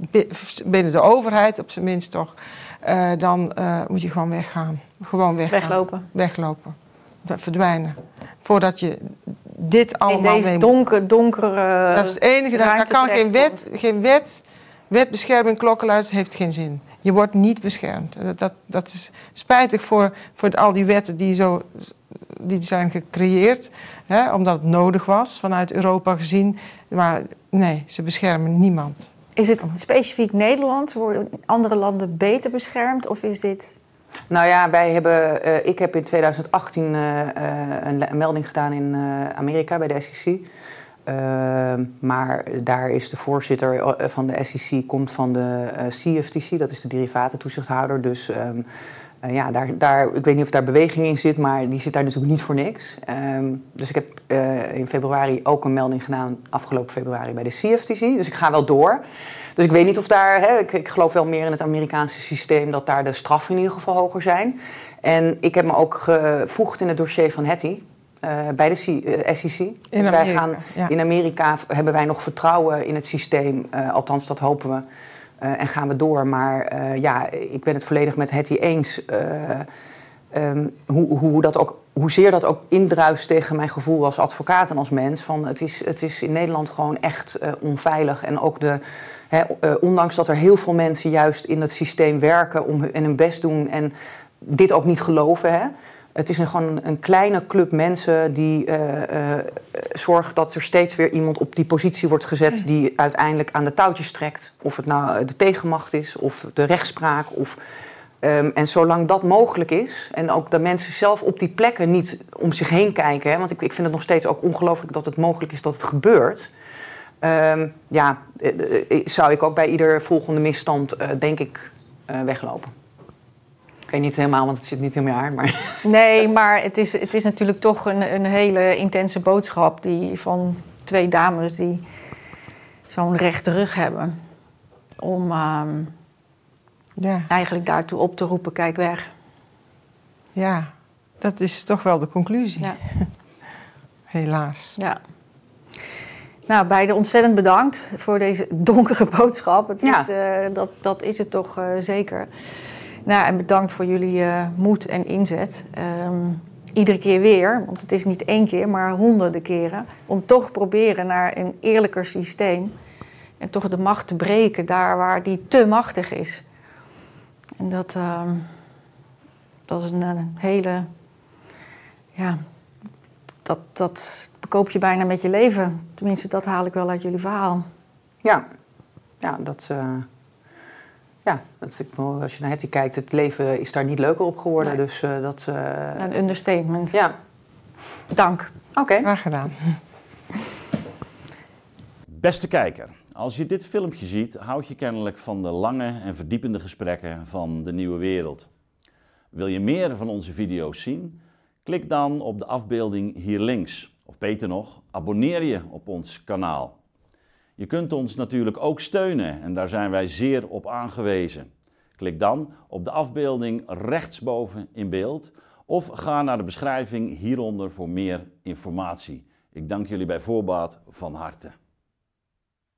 binnen de overheid op zijn minst toch, uh, dan uh, moet je gewoon weggaan. Gewoon weggaan. Weglopen. Weglopen. Verdwijnen. Voordat je dit allemaal In deze donker, donkere Dat is het enige, daar, kan geen wet, geen wet, wetbescherming klokkenluiders heeft geen zin. Je wordt niet beschermd. Dat, dat, dat is spijtig voor, voor al die wetten die zo die zijn gecreëerd, hè, omdat het nodig was vanuit Europa gezien. Maar nee, ze beschermen niemand. Is het specifiek Nederland? Worden andere landen beter beschermd? Of is dit nou ja, wij hebben, uh, ik heb in 2018 uh, uh, een, melding gedaan in uh, Amerika bij de SEC. maar daar is de voorzitter van de SEC, komt van de CFTC, dat is de derivatentoezichthouder. Dus um, uh, ja, daar, daar, ik weet niet of daar beweging in zit, maar die zit daar natuurlijk niet voor niks. Um, dus ik heb uh, in februari ook een melding gedaan, afgelopen februari bij de CFTC. Dus ik ga wel door. Dus ik weet niet of daar, hè, ik, ik, geloof wel meer in het Amerikaanse systeem, dat daar de straffen in ieder geval hoger zijn. En ik heb me ook gevoegd in het dossier van Hetty. Uh, bij de C, SEC. In dus Amerika, wij gaan, ja. In Amerika hebben wij nog vertrouwen in het systeem, althans dat hopen we. Uh, en gaan we door. Maar uh, ja, ik ben het volledig met Hetty eens. Uh, um, hoe, hoe dat ook, hoezeer dat ook indruist tegen mijn gevoel als advocaat en als mens. Van het, is, het is in Nederland gewoon echt onveilig. En ook de, ondanks dat er heel veel mensen juist in het systeem werken om, en hun best doen en dit ook niet geloven. Het is een, gewoon een kleine club mensen die uh, uh, zorgt dat er steeds weer iemand op die positie wordt gezet die uiteindelijk aan de touwtjes trekt. Of het nou de tegenmacht is of de rechtspraak. Of, um, en zolang dat mogelijk is en ook de mensen zelf op die plekken niet om zich heen kijken. Hè, want ik, ik vind het nog steeds ook ongelooflijk dat het mogelijk is dat het gebeurt. Um, ja, zou ik ook bij ieder volgende misstand denk ik weglopen. Ik weet niet helemaal, want het zit niet in mijn haar. Maar... Nee, maar het is, het is natuurlijk toch een, een hele intense boodschap die van twee dames die zo'n rechte rug hebben. Om uh, ja. eigenlijk daartoe op te roepen, kijk weg. Ja, dat is toch wel de conclusie. Ja. Helaas. Ja. Nou, beide ontzettend bedankt voor deze donkere boodschap. Het ja. is, uh, dat, dat is het toch uh, zeker. Nou, en bedankt voor jullie uh, moed en inzet. Um, iedere keer weer, want het is niet één keer, maar honderden keren. Om toch proberen naar een eerlijker systeem. En toch de macht te breken daar waar die te machtig is. En dat, uh, dat is een, een, hele. Ja, dat, dat bekoop je bijna met je leven. Tenminste, dat haal ik wel uit jullie verhaal. Ja, ja dat. Uh ja, als je naar Hetty kijkt, het leven is daar niet leuker op geworden. Nee. Dus uh, dat... Uh... Een understatement. Ja. Dank. Oké. Okay. Graag gedaan. Beste kijker, als je dit filmpje ziet, houd je kennelijk van de lange en verdiepende gesprekken van de nieuwe wereld. Wil je meer van onze video's zien? Klik dan op de afbeelding hier links. Of beter nog, abonneer je op ons kanaal. Je kunt ons natuurlijk ook steunen en daar zijn wij zeer op aangewezen. Klik dan op de afbeelding rechtsboven in beeld of ga naar de beschrijving hieronder voor meer informatie. Ik dank jullie bij voorbaat van harte.